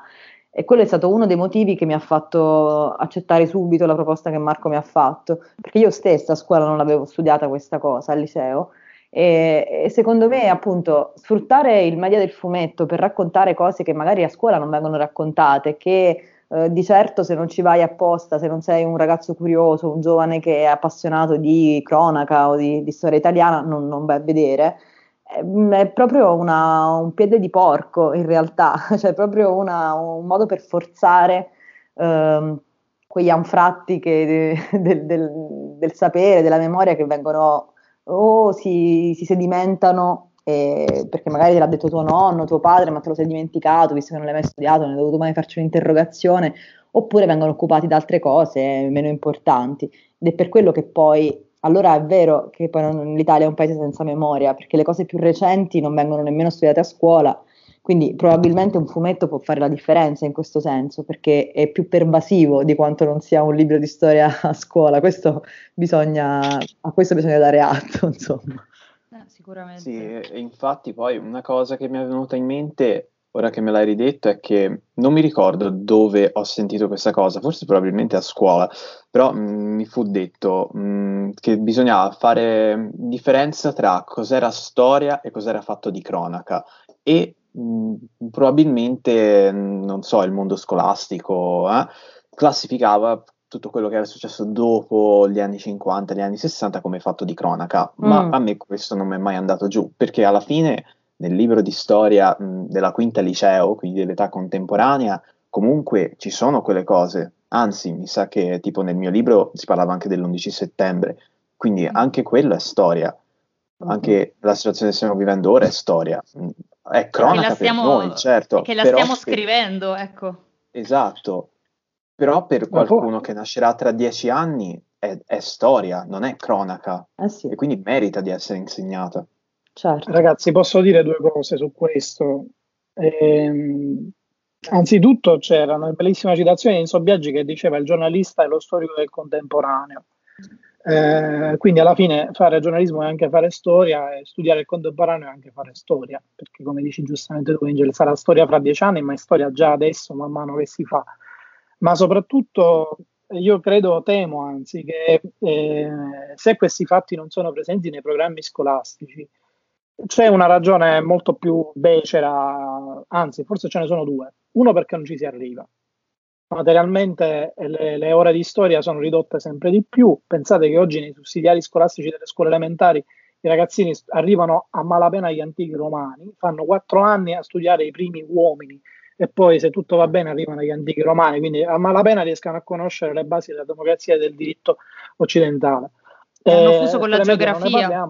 E quello è stato uno dei motivi che mi ha fatto accettare subito la proposta che Marco mi ha fatto, perché io stessa a scuola non l'avevo studiata questa cosa al liceo e, e, secondo me, appunto, sfruttare il media del fumetto per raccontare cose che magari a scuola non vengono raccontate, che eh, di certo se non ci vai apposta, se non sei un ragazzo curioso, un giovane che è appassionato di cronaca o di, di storia italiana, non, non, vai a vedere. È, è proprio una, un piede di porco in realtà, cioè proprio una, un modo per forzare eh, quegli anfratti che, del, del, del sapere, della memoria che vengono o si, si sedimentano eh, perché magari te l'ha detto tuo nonno, tuo padre, ma te lo sei dimenticato visto che non l'hai mai studiato, non hai dovuto mai farci un'interrogazione, oppure vengono occupati da altre cose meno importanti. Ed è per quello che poi allora è vero che poi non, l'Italia è un paese senza memoria, perché le cose più recenti non vengono nemmeno studiate a scuola, quindi probabilmente un fumetto può fare la differenza in questo senso, perché è più pervasivo di quanto non sia un libro di storia a scuola. Questo bisogna, a questo bisogna dare atto, insomma. Eh, sicuramente. Sì, e infatti poi una cosa che mi è venuta in mente ora che me l'hai ridetto è che non mi ricordo dove ho sentito questa cosa, forse probabilmente a scuola, però mh, mm, mi fu detto mh, mm, che bisognava fare differenza tra cos'era storia e cos'era fatto di cronaca e Mm, probabilmente, mm, non so, il mondo scolastico eh, classificava tutto quello che era successo dopo gli anni 50, gli anni 60 come fatto di cronaca, ma mm. a me questo non mi è mai andato giù, perché alla fine nel libro di storia mh, mm, della quinta liceo, quindi dell'età contemporanea, comunque ci sono quelle cose, anzi mi sa che tipo nel mio libro si parlava anche dell'11 settembre, quindi anche quello è storia, anche la situazione che stiamo vivendo ora è storia, è cronaca stiamo, per noi, certo. Che la stiamo scrivendo, ecco. Esatto, però per qualcuno che nascerà tra dieci anni è, è storia, non è cronaca, eh sì. e quindi merita di essere insegnata. Certo. Ragazzi, posso dire due cose su questo. Ehm, anzitutto c'era una bellissima citazione di Enzo Biaggi che diceva il giornalista è lo storico del contemporaneo. Eh, quindi alla fine fare giornalismo è anche fare storia e studiare il contemporaneo è anche fare storia, perché come dici giustamente tu Angel, sarà storia fra dieci anni, ma è storia già adesso, man mano che si fa. Ma soprattutto io credo, temo anzi, che eh, se questi fatti non sono presenti nei programmi scolastici, c'è una ragione molto più becera, anzi forse ce ne sono due. Uno perché non ci si arriva, materialmente le, le, ore di storia sono ridotte sempre di più. Pensate che oggi nei sussidiari scolastici delle scuole elementari i ragazzini arrivano a malapena agli antichi romani, fanno quattro anni a studiare i primi uomini e poi se tutto va bene arrivano agli antichi romani, quindi a malapena riescono a conoscere le basi della democrazia e del diritto occidentale. Hanno eh, fuso con la geografia.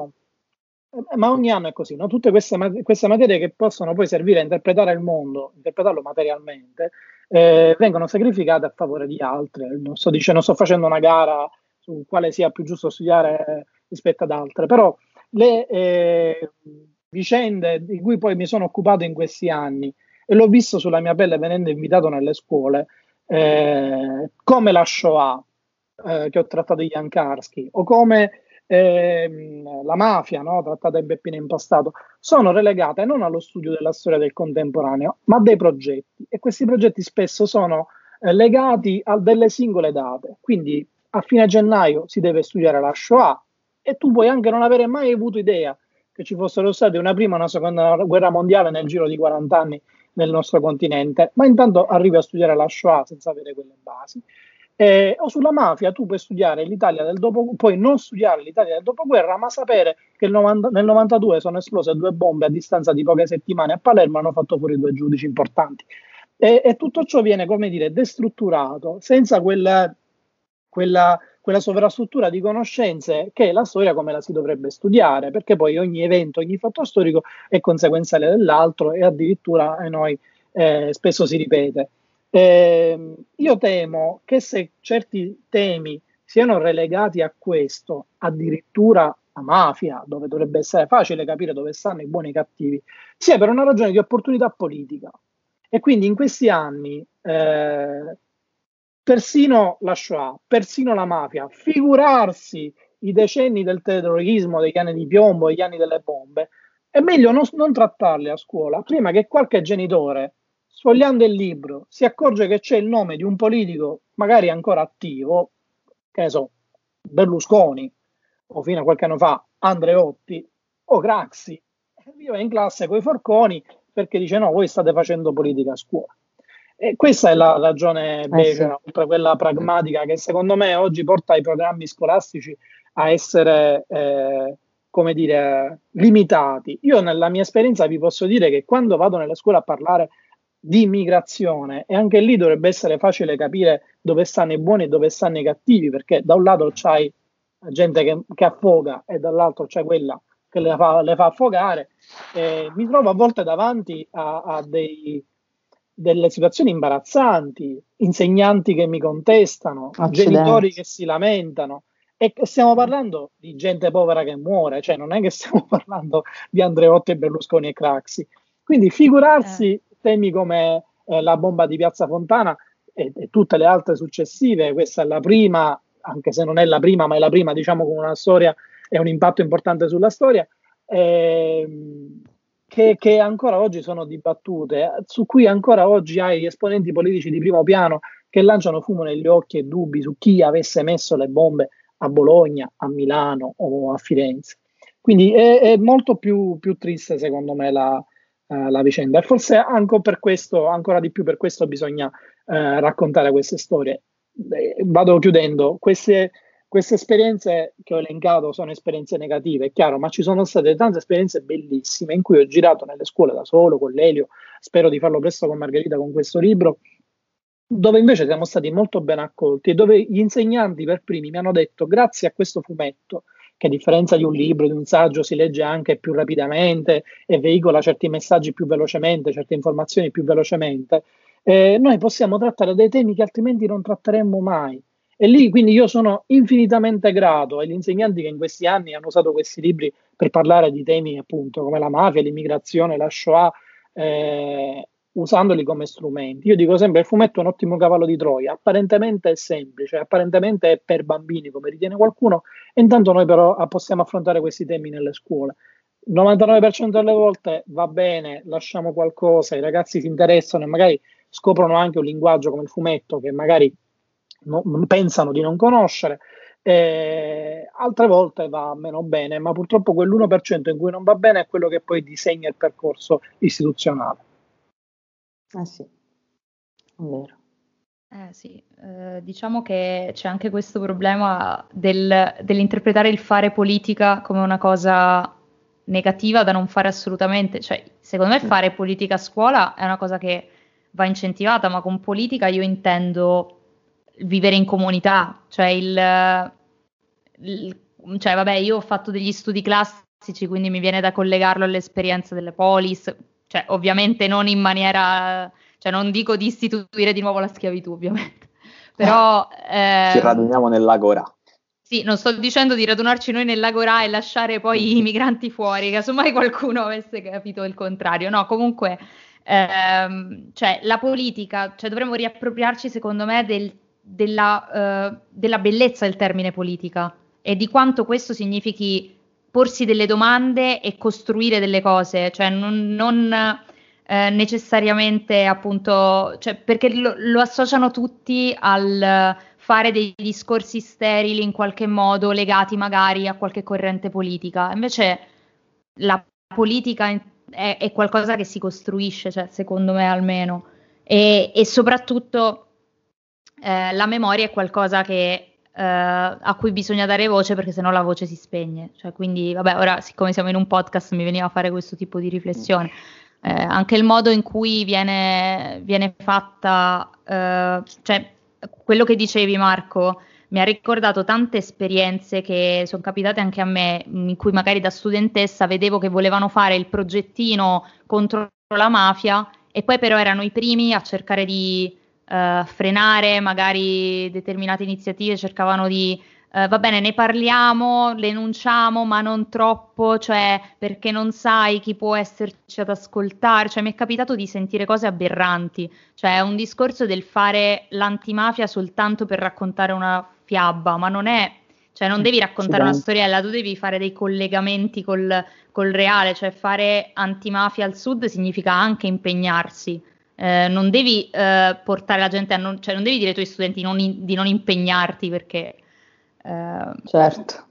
Eh, ma ogni anno è così, no? tutte queste, queste, materie che possono poi servire a interpretare il mondo, interpretarlo materialmente, eh, vengono sacrificate a favore di altre. Non sto, dicendo, non sto facendo una gara su quale sia più giusto studiare rispetto ad altre, però le eh, vicende di cui poi mi sono occupato in questi anni e l'ho visto sulla mia pelle venendo invitato nelle scuole, eh, come la Shoah eh, che ho trattato di Jankarski o come ehm, la mafia no, trattata in Beppino Impastato sono relegate non allo studio della storia del contemporaneo ma a dei progetti. E questi progetti spesso sono eh, legati a delle singole date. Quindi a fine gennaio si deve studiare la Shoah e tu puoi anche non avere mai avuto idea che ci fossero state una prima e una seconda guerra mondiale nel giro di 40 anni nel nostro continente, ma intanto arrivi a studiare la Shoah senza avere quelle basi. Eh, o sulla mafia tu puoi studiare l'Italia del dopoguerra, puoi non studiare l'Italia del dopoguerra, ma sapere che 90, nel 92 sono esplose due bombe a distanza di poche settimane a Palermo hanno fatto fuori due giudici importanti. E, e tutto ciò viene, come dire, destrutturato senza quella, quella quella sovrastruttura di conoscenze che è la storia come la si dovrebbe studiare, perché poi ogni evento, ogni fatto storico è conseguenziale dell'altro e addirittura a noi eh, spesso si ripete. Eh, io temo che se certi temi siano relegati a questo, addirittura a mafia, dove dovrebbe essere facile capire dove stanno i buoni e i cattivi, sia per una ragione di opportunità politica. E quindi in questi anni eh, persino la Shoah, persino la mafia, figurarsi i decenni del terrorismo, degli anni di piombo, degli anni delle bombe, è meglio non, non trattarli a scuola prima che qualche genitore, sfogliando il libro, si accorge che c'è il nome di un politico magari ancora attivo, che ne so, Berlusconi, o fino a qualche anno fa Andreotti, o Craxi, vive in classe con i forconi perché dice no, voi state facendo politica a scuola. E questa è la ragione becera, eh sì. quella pragmatica che secondo me oggi porta i programmi scolastici a essere, eh, come dire, limitati. Io nella mia esperienza vi posso dire che quando vado nelle scuole a parlare di immigrazione e anche lì dovrebbe essere facile capire dove stanno i buoni e dove stanno i cattivi, perché da un lato c'hai gente che, che affoga e dall'altro c'è quella che le fa, le fa affogare, eh, mi trovo a volte davanti a, a dei delle situazioni imbarazzanti, insegnanti che mi contestano, Accidenti. genitori che si lamentano. E stiamo parlando di gente povera che muore, cioè non è che stiamo parlando di Andreotti, Berlusconi e Craxi. Quindi figurarsi eh. Temi come eh, la bomba di Piazza Fontana e, e, tutte le altre successive, questa è la prima, anche se non è la prima, ma è la prima, diciamo, con una storia e un impatto importante sulla storia. Eh, che, che, ancora oggi sono dibattute, su cui ancora oggi hai esponenti politici di primo piano che lanciano fumo negli occhi e dubbi su chi avesse messo le bombe a Bologna, a Milano o a Firenze. Quindi è, è molto più, più, triste secondo me la, uh, la, vicenda e forse anche per questo, ancora di più per questo bisogna uh, raccontare queste storie. Eh, vado chiudendo, queste queste esperienze che ho elencato sono esperienze negative, è chiaro, ma ci sono state tante esperienze bellissime in cui ho girato nelle scuole da solo, con l'Elio, spero di farlo presto con Margherita con questo libro, dove invece siamo stati molto ben accolti e dove gli insegnanti per primi mi hanno detto grazie a questo fumetto, che a differenza di un libro, di un saggio, si legge anche più rapidamente e veicola certi messaggi più velocemente, certe informazioni più velocemente, eh, noi possiamo trattare dei temi che altrimenti non tratteremmo mai. E lì quindi io sono infinitamente grato agli insegnanti che in questi anni hanno usato questi libri per parlare di temi appunto come la mafia, l'immigrazione, la Shoah, eh, usandoli come strumenti. Io dico sempre: il fumetto è un ottimo cavallo di Troia, apparentemente è semplice, apparentemente è per bambini, come ritiene qualcuno, intanto noi però possiamo affrontare questi temi nelle scuole. Il 99% delle volte va bene, lasciamo qualcosa, i ragazzi si interessano e magari scoprono anche un linguaggio come il fumetto che magari no, pensano di non conoscere. Eh, altre volte va meno bene, ma purtroppo quell'1% in cui non va bene è quello che poi disegna il percorso istituzionale. Eh sì, vero. Eh sì, eh, diciamo che c'è anche questo problema del, dell'interpretare il fare politica come una cosa negativa da non fare assolutamente. Cioè, secondo me fare politica a scuola è una cosa che va incentivata, ma con politica io intendo vivere in comunità, cioè il, il cioè vabbè, io ho fatto degli studi classici, quindi mi viene da collegarlo all'esperienza delle polis, cioè ovviamente non in maniera, cioè non dico di istituire di nuovo la schiavitù, ovviamente, però... Eh, Ci raduniamo nell'agora. Sì, non sto dicendo di radunarci noi nell'agora e lasciare poi i migranti fuori, casomai qualcuno avesse capito il contrario. No, comunque, ehm, cioè, la politica, cioè, dovremmo riappropriarci, secondo me, del, della, uh, della bellezza del termine politica e di quanto questo significhi porsi delle domande e costruire delle cose, cioè non, non eh, necessariamente appunto, cioè perché lo, lo, associano tutti al fare dei discorsi sterili in qualche modo legati magari a qualche corrente politica. Invece la politica è, è qualcosa che si costruisce, cioè, secondo me almeno, e, e soprattutto eh, la memoria è qualcosa che Uh, a cui bisogna dare voce perché sennò la voce si spegne. Cioè, quindi, vabbè, ora siccome siamo in un podcast mi veniva a fare questo tipo di riflessione. Eh, anche il modo in cui viene, viene fatta, uh, cioè quello che dicevi Marco, mi ha ricordato tante esperienze che sono capitate anche a me, in cui magari da studentessa vedevo che volevano fare il progettino contro la mafia e poi però erano i primi a cercare di uh, frenare magari determinate iniziative, cercavano di Uh, va bene, ne parliamo, le enunciamo, ma non troppo, cioè perché non sai chi può esserci ad ascoltare. Cioè, mi è capitato di sentire cose aberranti. Cioè, è un discorso del fare l'antimafia soltanto per raccontare una fiaba, ma non è. Cioè, non devi raccontare una storiella, tu devi fare dei collegamenti col, col reale. Cioè, fare antimafia al sud significa anche impegnarsi. Eh, non devi eh, portare la gente a non, cioè non devi dire ai tuoi studenti non in, di non impegnarti perché eh, certo.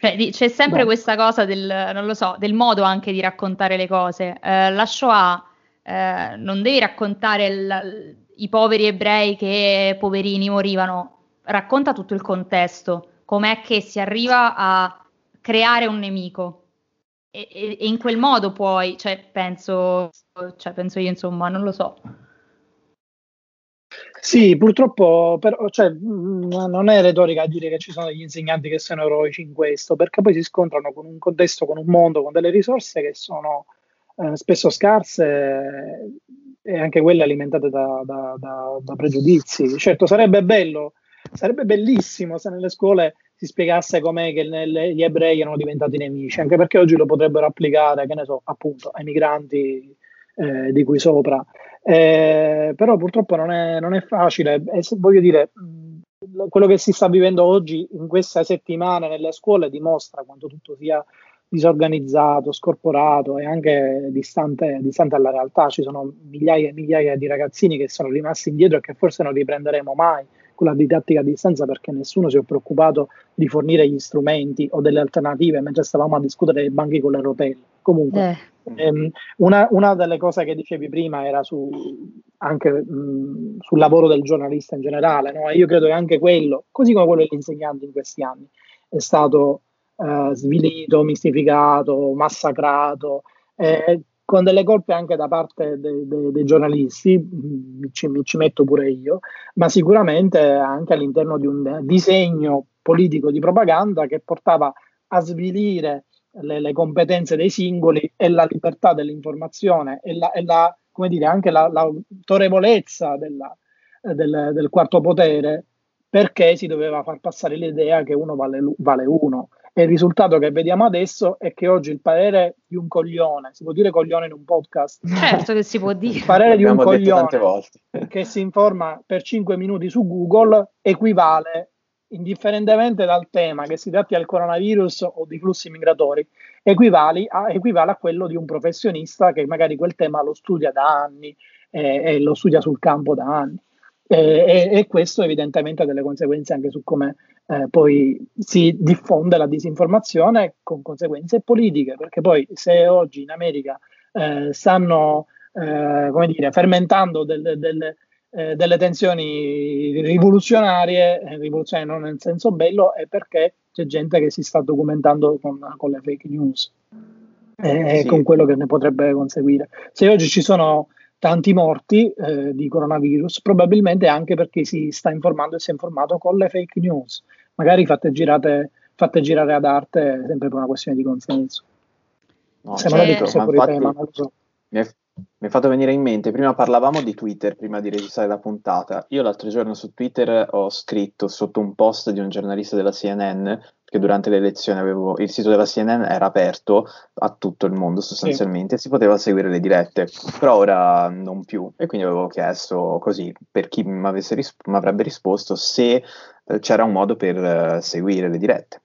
Cioè, c'è sempre Beh. questa cosa del, non lo so, del modo anche di raccontare le cose. Eh, la Shoah eh, non devi raccontare il, i poveri ebrei che poverini morivano, racconta tutto il contesto, com'è che si arriva a creare un nemico. E, e, e in quel modo poi, cioè, penso, cioè, penso io, insomma, non lo so. Sì, purtroppo però, cioè, mm, non è retorica dire che ci sono degli insegnanti che sono eroici in questo, perché poi si scontrano con un contesto, con un mondo, con delle risorse che sono eh, spesso scarse e anche quelle alimentate da, da, da, da, pregiudizi. Certo, sarebbe bello, sarebbe bellissimo se nelle scuole si spiegasse com'è che nelle, gli ebrei erano diventati nemici, anche perché oggi lo potrebbero applicare, che ne so, appunto, ai migranti eh, di cui sopra. Eh, però purtroppo non è, non è facile e se, voglio dire, quello che si sta vivendo oggi in queste settimane nelle scuole dimostra quanto tutto sia disorganizzato, scorporato e anche distante, distante dalla realtà. Ci sono migliaia e migliaia di ragazzini che sono rimasti indietro e che forse non riprenderemo mai con la didattica a distanza perché nessuno si è preoccupato di fornire gli strumenti o delle alternative mentre stavamo a discutere dei banchi con le rotelle. Comunque, eh. ehm, una, una, delle cose che dicevi prima era su, anche mh, sul lavoro del giornalista in generale. No? Io credo che anche quello, così come quello degli insegnanti in questi anni, è stato eh, svilito, mistificato, massacrato. Eh, con delle colpe anche da parte dei, dei, dei giornalisti, mi ci, mi ci, metto pure io, ma sicuramente anche all'interno di un disegno politico di propaganda che portava a svilire le, le, competenze dei singoli e la libertà dell'informazione e, la, e la, dire, anche la, l'autorevolezza della, del, del, quarto potere perché si doveva far passare l'idea che uno vale, vale uno. E il risultato che vediamo adesso è che oggi il parere di un coglione, si può dire coglione in un podcast? Certo che si può dire. Il parere di un coglione che si informa per 5 minuti su Google equivale indifferentemente dal tema che si tratti del coronavirus o di flussi migratori, equivale a, equivale a quello di un professionista che magari quel tema lo studia da anni eh, e lo studia sul campo da anni. Eh, e, e, questo evidentemente ha delle conseguenze anche su come eh, poi si diffonde la disinformazione con conseguenze politiche, perché poi se oggi in America eh, stanno eh, come dire, fermentando del, del, eh, delle tensioni rivoluzionarie, eh, rivoluzionarie non nel senso bello, è perché c'è gente che si sta documentando con, con le fake news e sì. con quello che ne potrebbe conseguire. Se oggi ci sono tanti morti eh, di coronavirus, probabilmente anche perché si sta informando e si è informato con le fake news, magari fatte, girate, fatte girare ad arte sempre per una questione di consenso. No, Se non dico, ma infatti, tema, non lo so. Mi è, mi è fatto venire in mente, prima parlavamo di Twitter prima di registrare la puntata. Io l'altro giorno su Twitter ho scritto sotto un post di un giornalista della CNN che durante le elezioni avevo, il sito della CNN era aperto a tutto il mondo sostanzialmente, sì. si poteva seguire le dirette, però ora non più. E quindi avevo chiesto così per chi mi avrebbe risposto se c'era un modo per eh, seguire le dirette.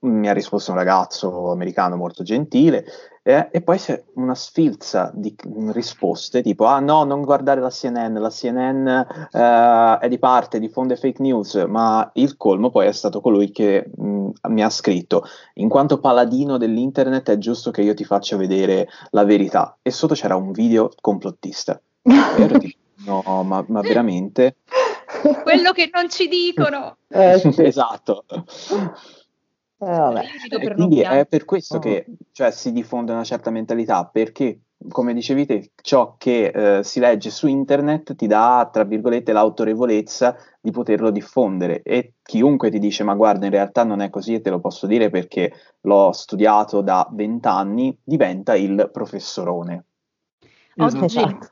Mi ha risposto un ragazzo americano molto gentile eh, e poi c'è una sfilza di risposte tipo ah no non guardare la CNN la CNN eh, è di parte diffonde fake news ma il colmo poi è stato colui che mh, mi ha scritto in quanto paladino dell'internet è giusto che io ti faccia vedere la verità e sotto c'era un video complottista. E ero tipo no ma, ma veramente quello che non ci dicono eh, esatto eh, quindi è per questo oh. che cioè, si diffonde una certa mentalità, perché come dicevi te, ciò che eh, si legge su internet ti dà, tra virgolette, l'autorevolezza di poterlo diffondere e chiunque ti dice ma guarda in realtà non è così e te lo posso dire perché l'ho studiato da vent'anni, diventa il professorone. Oggi, esatto.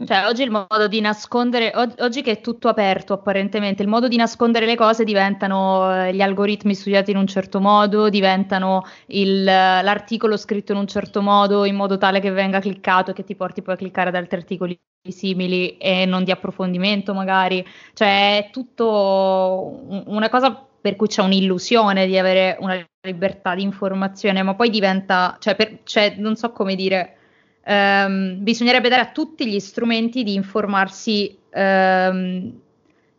Cioè, oggi il modo di nascondere, oggi che è tutto aperto apparentemente, il modo di nascondere le cose diventano eh, gli algoritmi studiati in un certo modo, diventano il, l'articolo scritto in un certo modo, in modo tale che venga cliccato e che ti porti poi a cliccare ad altri articoli simili e non di approfondimento magari. Cioè, è tutto una cosa per cui c'è un'illusione di avere una libertà di informazione, ma poi diventa, cioè, per, cioè non so come dire ehm, bisognerebbe dare a tutti gli strumenti di informarsi ehm,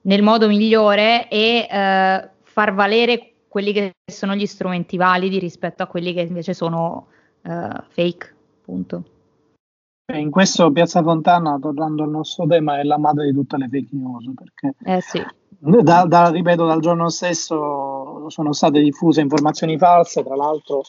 nel modo migliore e eh, far valere quelli che sono gli strumenti validi rispetto a quelli che invece sono eh, fake, punto. In questo Piazza Fontana, tornando al nostro tema, è la madre di tutte le fake news, perché eh sì. da, da, ripeto, dal giorno stesso sono state diffuse informazioni false, tra l'altro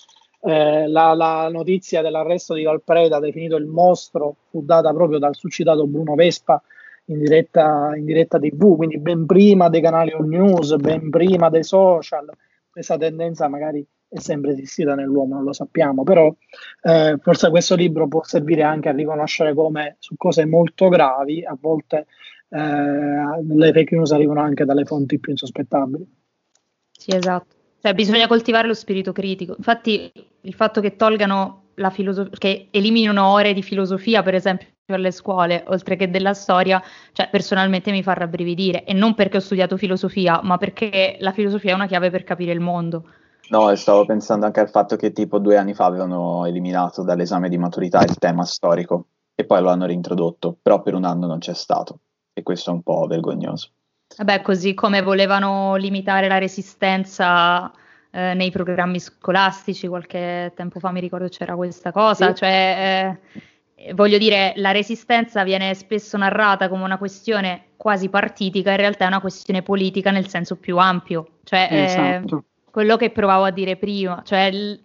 eh, la, la, notizia dell'arresto di Valpreda, definito il mostro, fu data proprio dal suscitato Bruno Vespa in diretta, in diretta TV, quindi ben prima dei canali on news, ben prima dei social. Questa tendenza magari è sempre esistita nell'uomo, non lo sappiamo, però eh, forse questo libro può servire anche a riconoscere come su cose molto gravi a volte eh, le fake news arrivano anche dalle fonti più insospettabili. Sì, esatto. Cioè, bisogna coltivare lo spirito critico. Infatti, il fatto che tolgano la filosofia, che eliminino ore di filosofia, per esempio, alle scuole, oltre che della storia, cioè, personalmente mi fa rabbrividire. E non perché ho studiato filosofia, ma perché la filosofia è una chiave per capire il mondo. No, stavo pensando anche al fatto che tipo due anni fa avevano eliminato dall'esame di maturità il tema storico e poi lo hanno reintrodotto, però per un anno non c'è stato e questo è un po' vergognoso. Vabbè, così come volevano limitare la resistenza eh, nei programmi scolastici, qualche tempo fa mi ricordo c'era questa cosa, sì. cioè eh, voglio dire, la resistenza viene spesso narrata come una questione quasi partitica, in realtà è una questione politica nel senso più ampio, cioè eh, esatto. quello che provavo a dire prima, cioè l-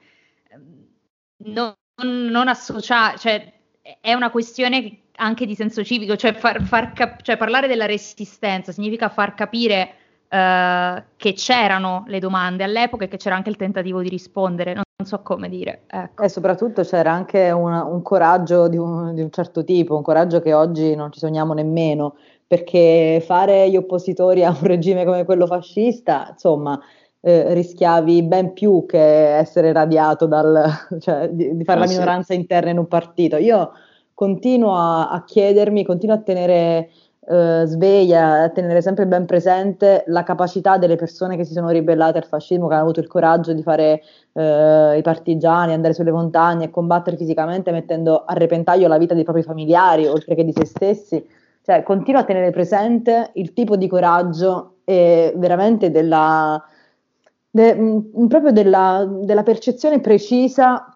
non, non associare, cioè è una questione anche di senso civico, cioè, far, far cap- cioè parlare della resistenza significa far capire uh, che c'erano le domande all'epoca e che c'era anche il tentativo di rispondere, non, non so come dire. Ecco. E soprattutto c'era anche una, un coraggio di un, di un certo tipo, un coraggio che oggi non ci sogniamo nemmeno, perché fare gli oppositori a un regime come quello fascista, insomma, eh, rischiavi ben più che essere radiato dal, cioè di, di fare ah, la minoranza sì. interna in un partito. Io continuo a, a chiedermi, continuo a tenere eh, sveglia, a tenere sempre ben presente la capacità delle persone che si sono ribellate al fascismo, che hanno avuto il coraggio di fare eh, i partigiani, andare sulle montagne e combattere fisicamente mettendo a repentaglio la vita dei propri familiari, oltre che di se stessi. Cioè, continuo a tenere presente il tipo di coraggio e veramente della, de, mh, proprio della, della percezione precisa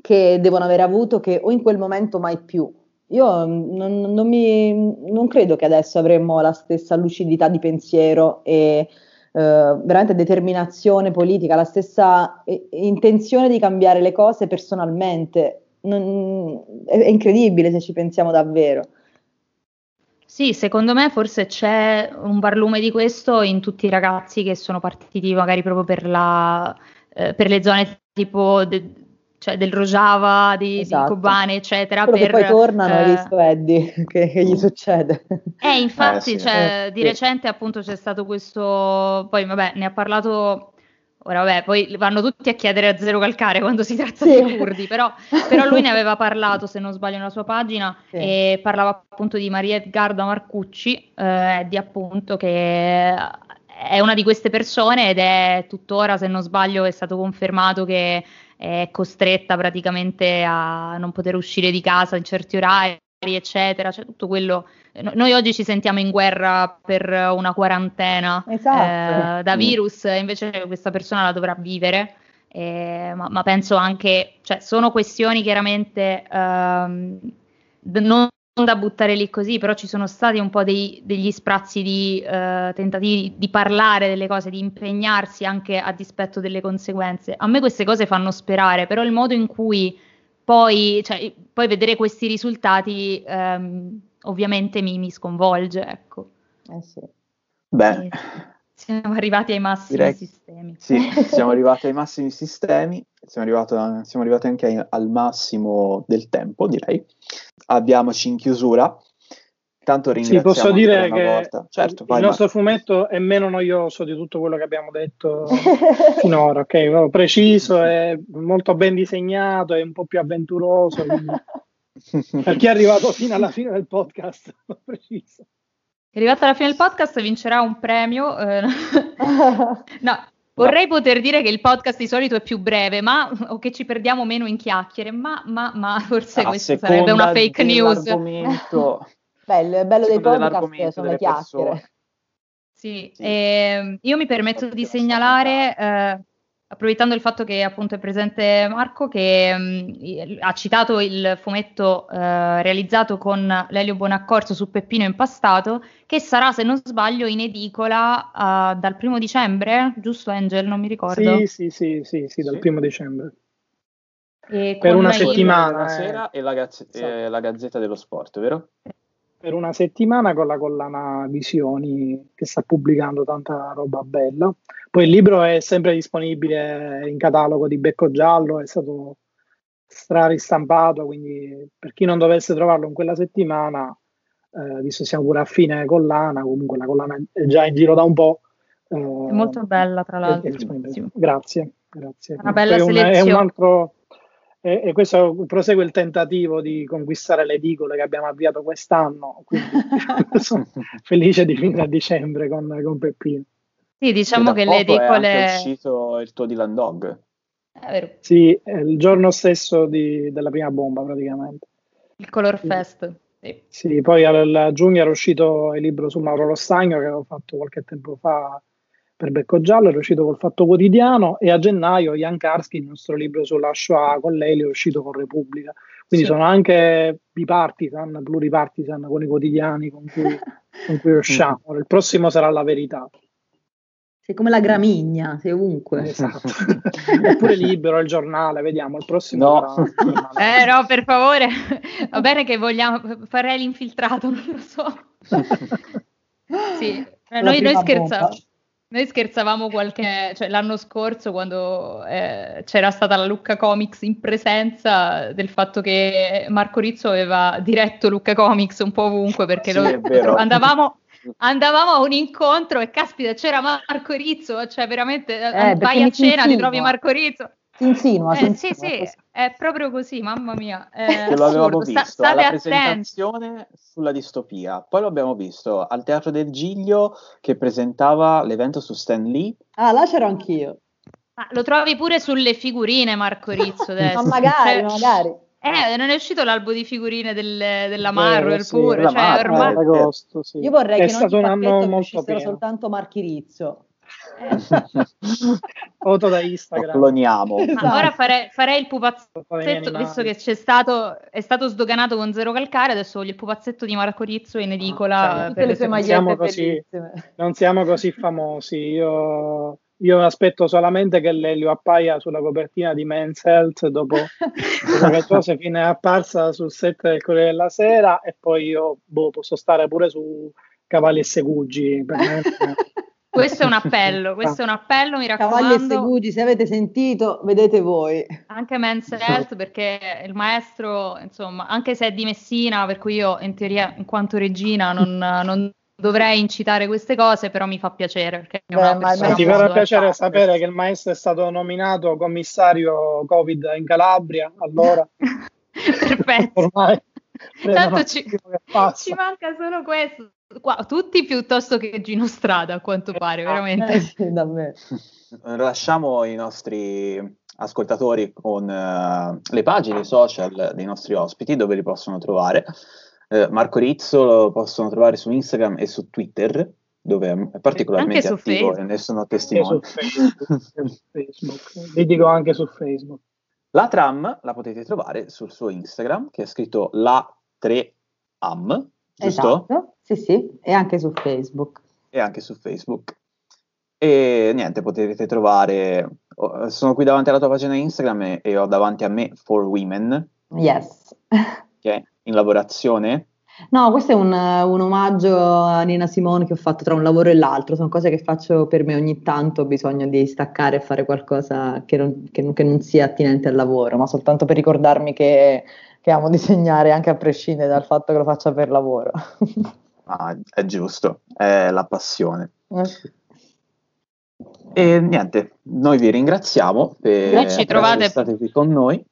che devono aver avuto che o in quel momento mai più, io non, non, mi, non credo che adesso avremmo la stessa lucidità di pensiero e Uh, veramente determinazione politica, la stessa eh, intenzione di cambiare le cose personalmente. Non, è, è, incredibile se ci pensiamo davvero. Sì, secondo me forse c'è un barlume di questo in tutti i ragazzi che sono partiti magari proprio per, la, eh, per le zone tipo de, cioè del Rojava, di, esatto. di Kobane, eccetera. Quello per, poi tornano, hai visto Eddie, che, che, gli succede? Eh, infatti, eh, sì. cioè, eh, di recente appunto c'è stato questo, poi vabbè, ne ha parlato Ora vabbè, poi vanno tutti a chiedere a Zero Calcare quando si tratta sì. di curdi, però, però, lui ne aveva parlato, se non sbaglio, nella sua pagina, sì. e parlava appunto di Maria Edgarda Marcucci, eh, di appunto che è una di queste persone ed è tuttora, se non sbaglio, è stato confermato che è costretta praticamente a non poter uscire di casa in certi orari eccetera, cioè tutto quello. Noi oggi ci sentiamo in guerra per una quarantena esatto. eh, da virus, invece questa persona la dovrà vivere. Eh, ma, ma, penso anche, cioè, sono questioni chiaramente ehm, non da buttare lì così, però ci sono stati un po' dei, degli sprazzi di eh, tentativi di parlare delle cose, di impegnarsi anche a dispetto delle conseguenze. A me queste cose fanno sperare, però il modo in cui poi, cioè, poi vedere questi risultati ehm, ovviamente mi, mi, sconvolge, ecco. Eh sì. Beh. Siamo arrivati ai massimi Direi, sistemi. Sì, siamo arrivati ai massimi sistemi, siamo, arrivato, siamo arrivati anche al massimo del tempo, direi. Abbiamoci in chiusura. Tanto ringraziamo sì, posso dire che volta. Certo, il nostro ma... fumetto è meno noioso di tutto quello che abbiamo detto finora, ok? Preciso, è molto ben disegnato, è un po' più avventuroso. per chi è arrivato fino alla fine del podcast, preciso. È arrivato alla fine del podcast vincerà un premio. Eh, no, vorrei poter dire che il podcast di solito è più breve, ma o che ci perdiamo meno in chiacchiere, ma, ma, ma forse a questa sarebbe una fake news. Beh, il bello dei podcast sono le chiacchiere. Sì, sì. Eh, io mi permetto di segnalare, eh, approfittando il fatto che appunto è presente Marco, che mh, ha citato il fumetto eh, realizzato con Lelio Bonaccorso su Peppino Impastato, che sarà, se non sbaglio, in edicola uh, dal primo dicembre, giusto Angel? Non mi ricordo. Sì, sì, sì, sì, sì dal primo dicembre. E per una settimana. Una sera e la, gazz- esatto. la Gazzetta dello Sport, vero? Per una settimana con la collana Visioni che sta pubblicando tanta roba bella. Poi il libro è sempre disponibile in catalogo di Becco Giallo, è stato straristampato, quindi per chi non dovesse trovarlo in quella settimana, eh, visto che siamo pure a fine collana, comunque la collana è già in giro da un po'. Eh, è molto bella, tra l'altro. Grazie, grazie. Una bella è selezione. è un altro e, e, questo prosegue il tentativo di conquistare le edicole che abbiamo avviato quest'anno, quindi sono felice di finire a dicembre con, con Peppino. Sì, diciamo che le edicole... È uscito il tuo Dylan Dog. Sì, il giorno stesso di, della prima bomba praticamente. Il Color Fest. Sì, sì poi a giugno era uscito il libro su Mauro Lostagno che avevo fatto qualche tempo fa per Becco Giallo, è uscito col Fatto Quotidiano e a gennaio Jan Karski, il nostro libro sulla Shoah con lei, è uscito con Repubblica. Quindi sì. sono anche bipartisan, pluripartisan con i quotidiani con cui, con cui usciamo. Il prossimo sarà La Verità. Sei come la gramigna, sei ovunque. Esatto. Eppure libero il giornale, vediamo, il prossimo no. Eh no, per favore. Va bene che vogliamo, farei l'infiltrato, non lo so. sì, noi, noi scherziamo. Noi scherzavamo qualche, cioè, l'anno scorso quando eh, c'era stata la Lucca Comics in presenza del fatto che Marco Rizzo aveva diretto Lucca Comics un po' ovunque perché sì, lo, andavamo, andavamo, a un incontro e caspita c'era Marco Rizzo, cioè veramente eh, vai a cena ti trovi Marco Rizzo. Si insinua, eh, sì, sì, è proprio così, mamma mia. È lo avevamo visto Sta, alla presentazione attenti. sulla distopia, poi lo abbiamo visto al Teatro del Giglio che presentava l'evento su Stan Lee. Ah, là c'ero anch'io. Ma lo trovi pure sulle figurine Marco Rizzo adesso. Ma magari, cioè, magari. Eh, non è uscito l'albo di figurine del, della Marvel sì, pure, cioè, Marvel, ormai... agosto, sì. Io vorrei è che non anno molto soltanto Marchi Rizzo. Eh. foto da Instagram. Lo cloniamo. Esatto. Ora farei, farei, il pupazzetto, visto che c'è stato, è stato sdoganato con zero calcare, adesso voglio il pupazzetto di Marco Rizzo in edicola. Ah, per le sue magliette siamo così, non siamo così famosi. Io, io aspetto solamente che Lelio appaia sulla copertina di Men's Health dopo, dopo che Josephine è apparsa sul set del Corriere della Sera e poi io boh, posso stare pure su Cavalli e Segugi. Questo è un appello, questo è un appello, mi raccomando. Cavalli e Segugi, se avete sentito, vedete voi. Anche Men's Health, perché il maestro, insomma, anche se è di Messina, per cui io in teoria, in quanto regina, non, non dovrei incitare queste cose, però mi fa piacere. Perché Beh, ma ti farà piacere sapere che il maestro è stato nominato commissario Covid in Calabria, allora. Perfetto. Ormai. Tanto ci, ci manca solo questo. Qua, tutti piuttosto che Gino Strada, a quanto pare, veramente. Eh, sì, davvero. Lasciamo i nostri ascoltatori con uh, le pagine social dei nostri ospiti dove li possono trovare. Uh, Marco Rizzo lo possono trovare su Instagram e su Twitter dove è particolarmente attivo Facebook. e ne sono testimone. Facebook. Vi dico anche su Facebook. La tram la potete trovare sul suo Instagram che è scritto la 3am giusto? Esatto, sì, sì, e anche su Facebook. E anche su Facebook. E niente, potete trovare. Sono qui davanti alla tua pagina Instagram e, e ho davanti a me For Women. Yes. Che è in lavorazione. No, questo è un, un, omaggio a Nina Simone che ho fatto tra un lavoro e l'altro, sono cose che faccio per me ogni tanto, ho bisogno di staccare e fare qualcosa che non, che, che non sia attinente al lavoro, ma soltanto per ricordarmi che che amo disegnare anche a prescindere dal fatto che lo faccia per lavoro. ah, è giusto, è la passione. Eh sì. E niente, noi vi ringraziamo per, per trovate... essere stati qui con noi.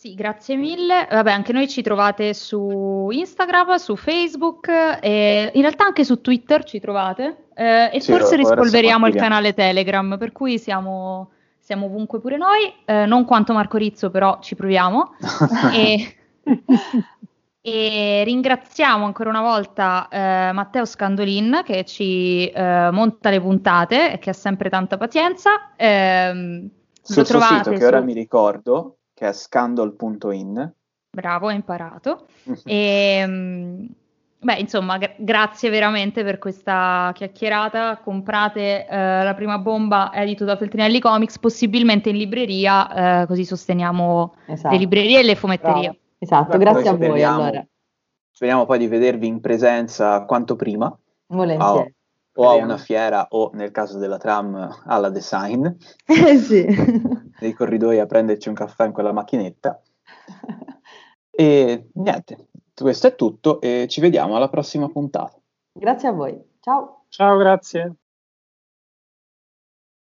Sì, grazie mille. Vabbè, anche noi ci trovate su Instagram, su Facebook e in realtà anche su Twitter ci trovate. Eh, e sì, forse rispolveriamo il canale Telegram, per cui siamo siamo ovunque pure noi, eh, non quanto Marco Rizzo, però ci proviamo. e, e, ringraziamo ancora una volta eh, Matteo Scandolin che ci eh, monta le puntate e che ha sempre tanta pazienza. Eh, Sul suo sito, che su... ora mi ricordo, che è scandal.in. Bravo, hai imparato. e, Beh, insomma, gra- grazie veramente per questa chiacchierata. Comprate eh, la prima bomba edito da Feltrinelli Comics, possibilmente in libreria, eh, così sosteniamo esatto. le librerie e le fumetterie. Bravo. Esatto, grazie a voi allora. Speriamo poi di vedervi in presenza quanto prima. Volentieri. O, a una fiera o nel caso della tram alla design. Eh sì. Nei corridoi a prenderci un caffè in quella macchinetta. E niente, questo è tutto e ci vediamo alla prossima puntata. Grazie a voi. Ciao. Ciao, grazie.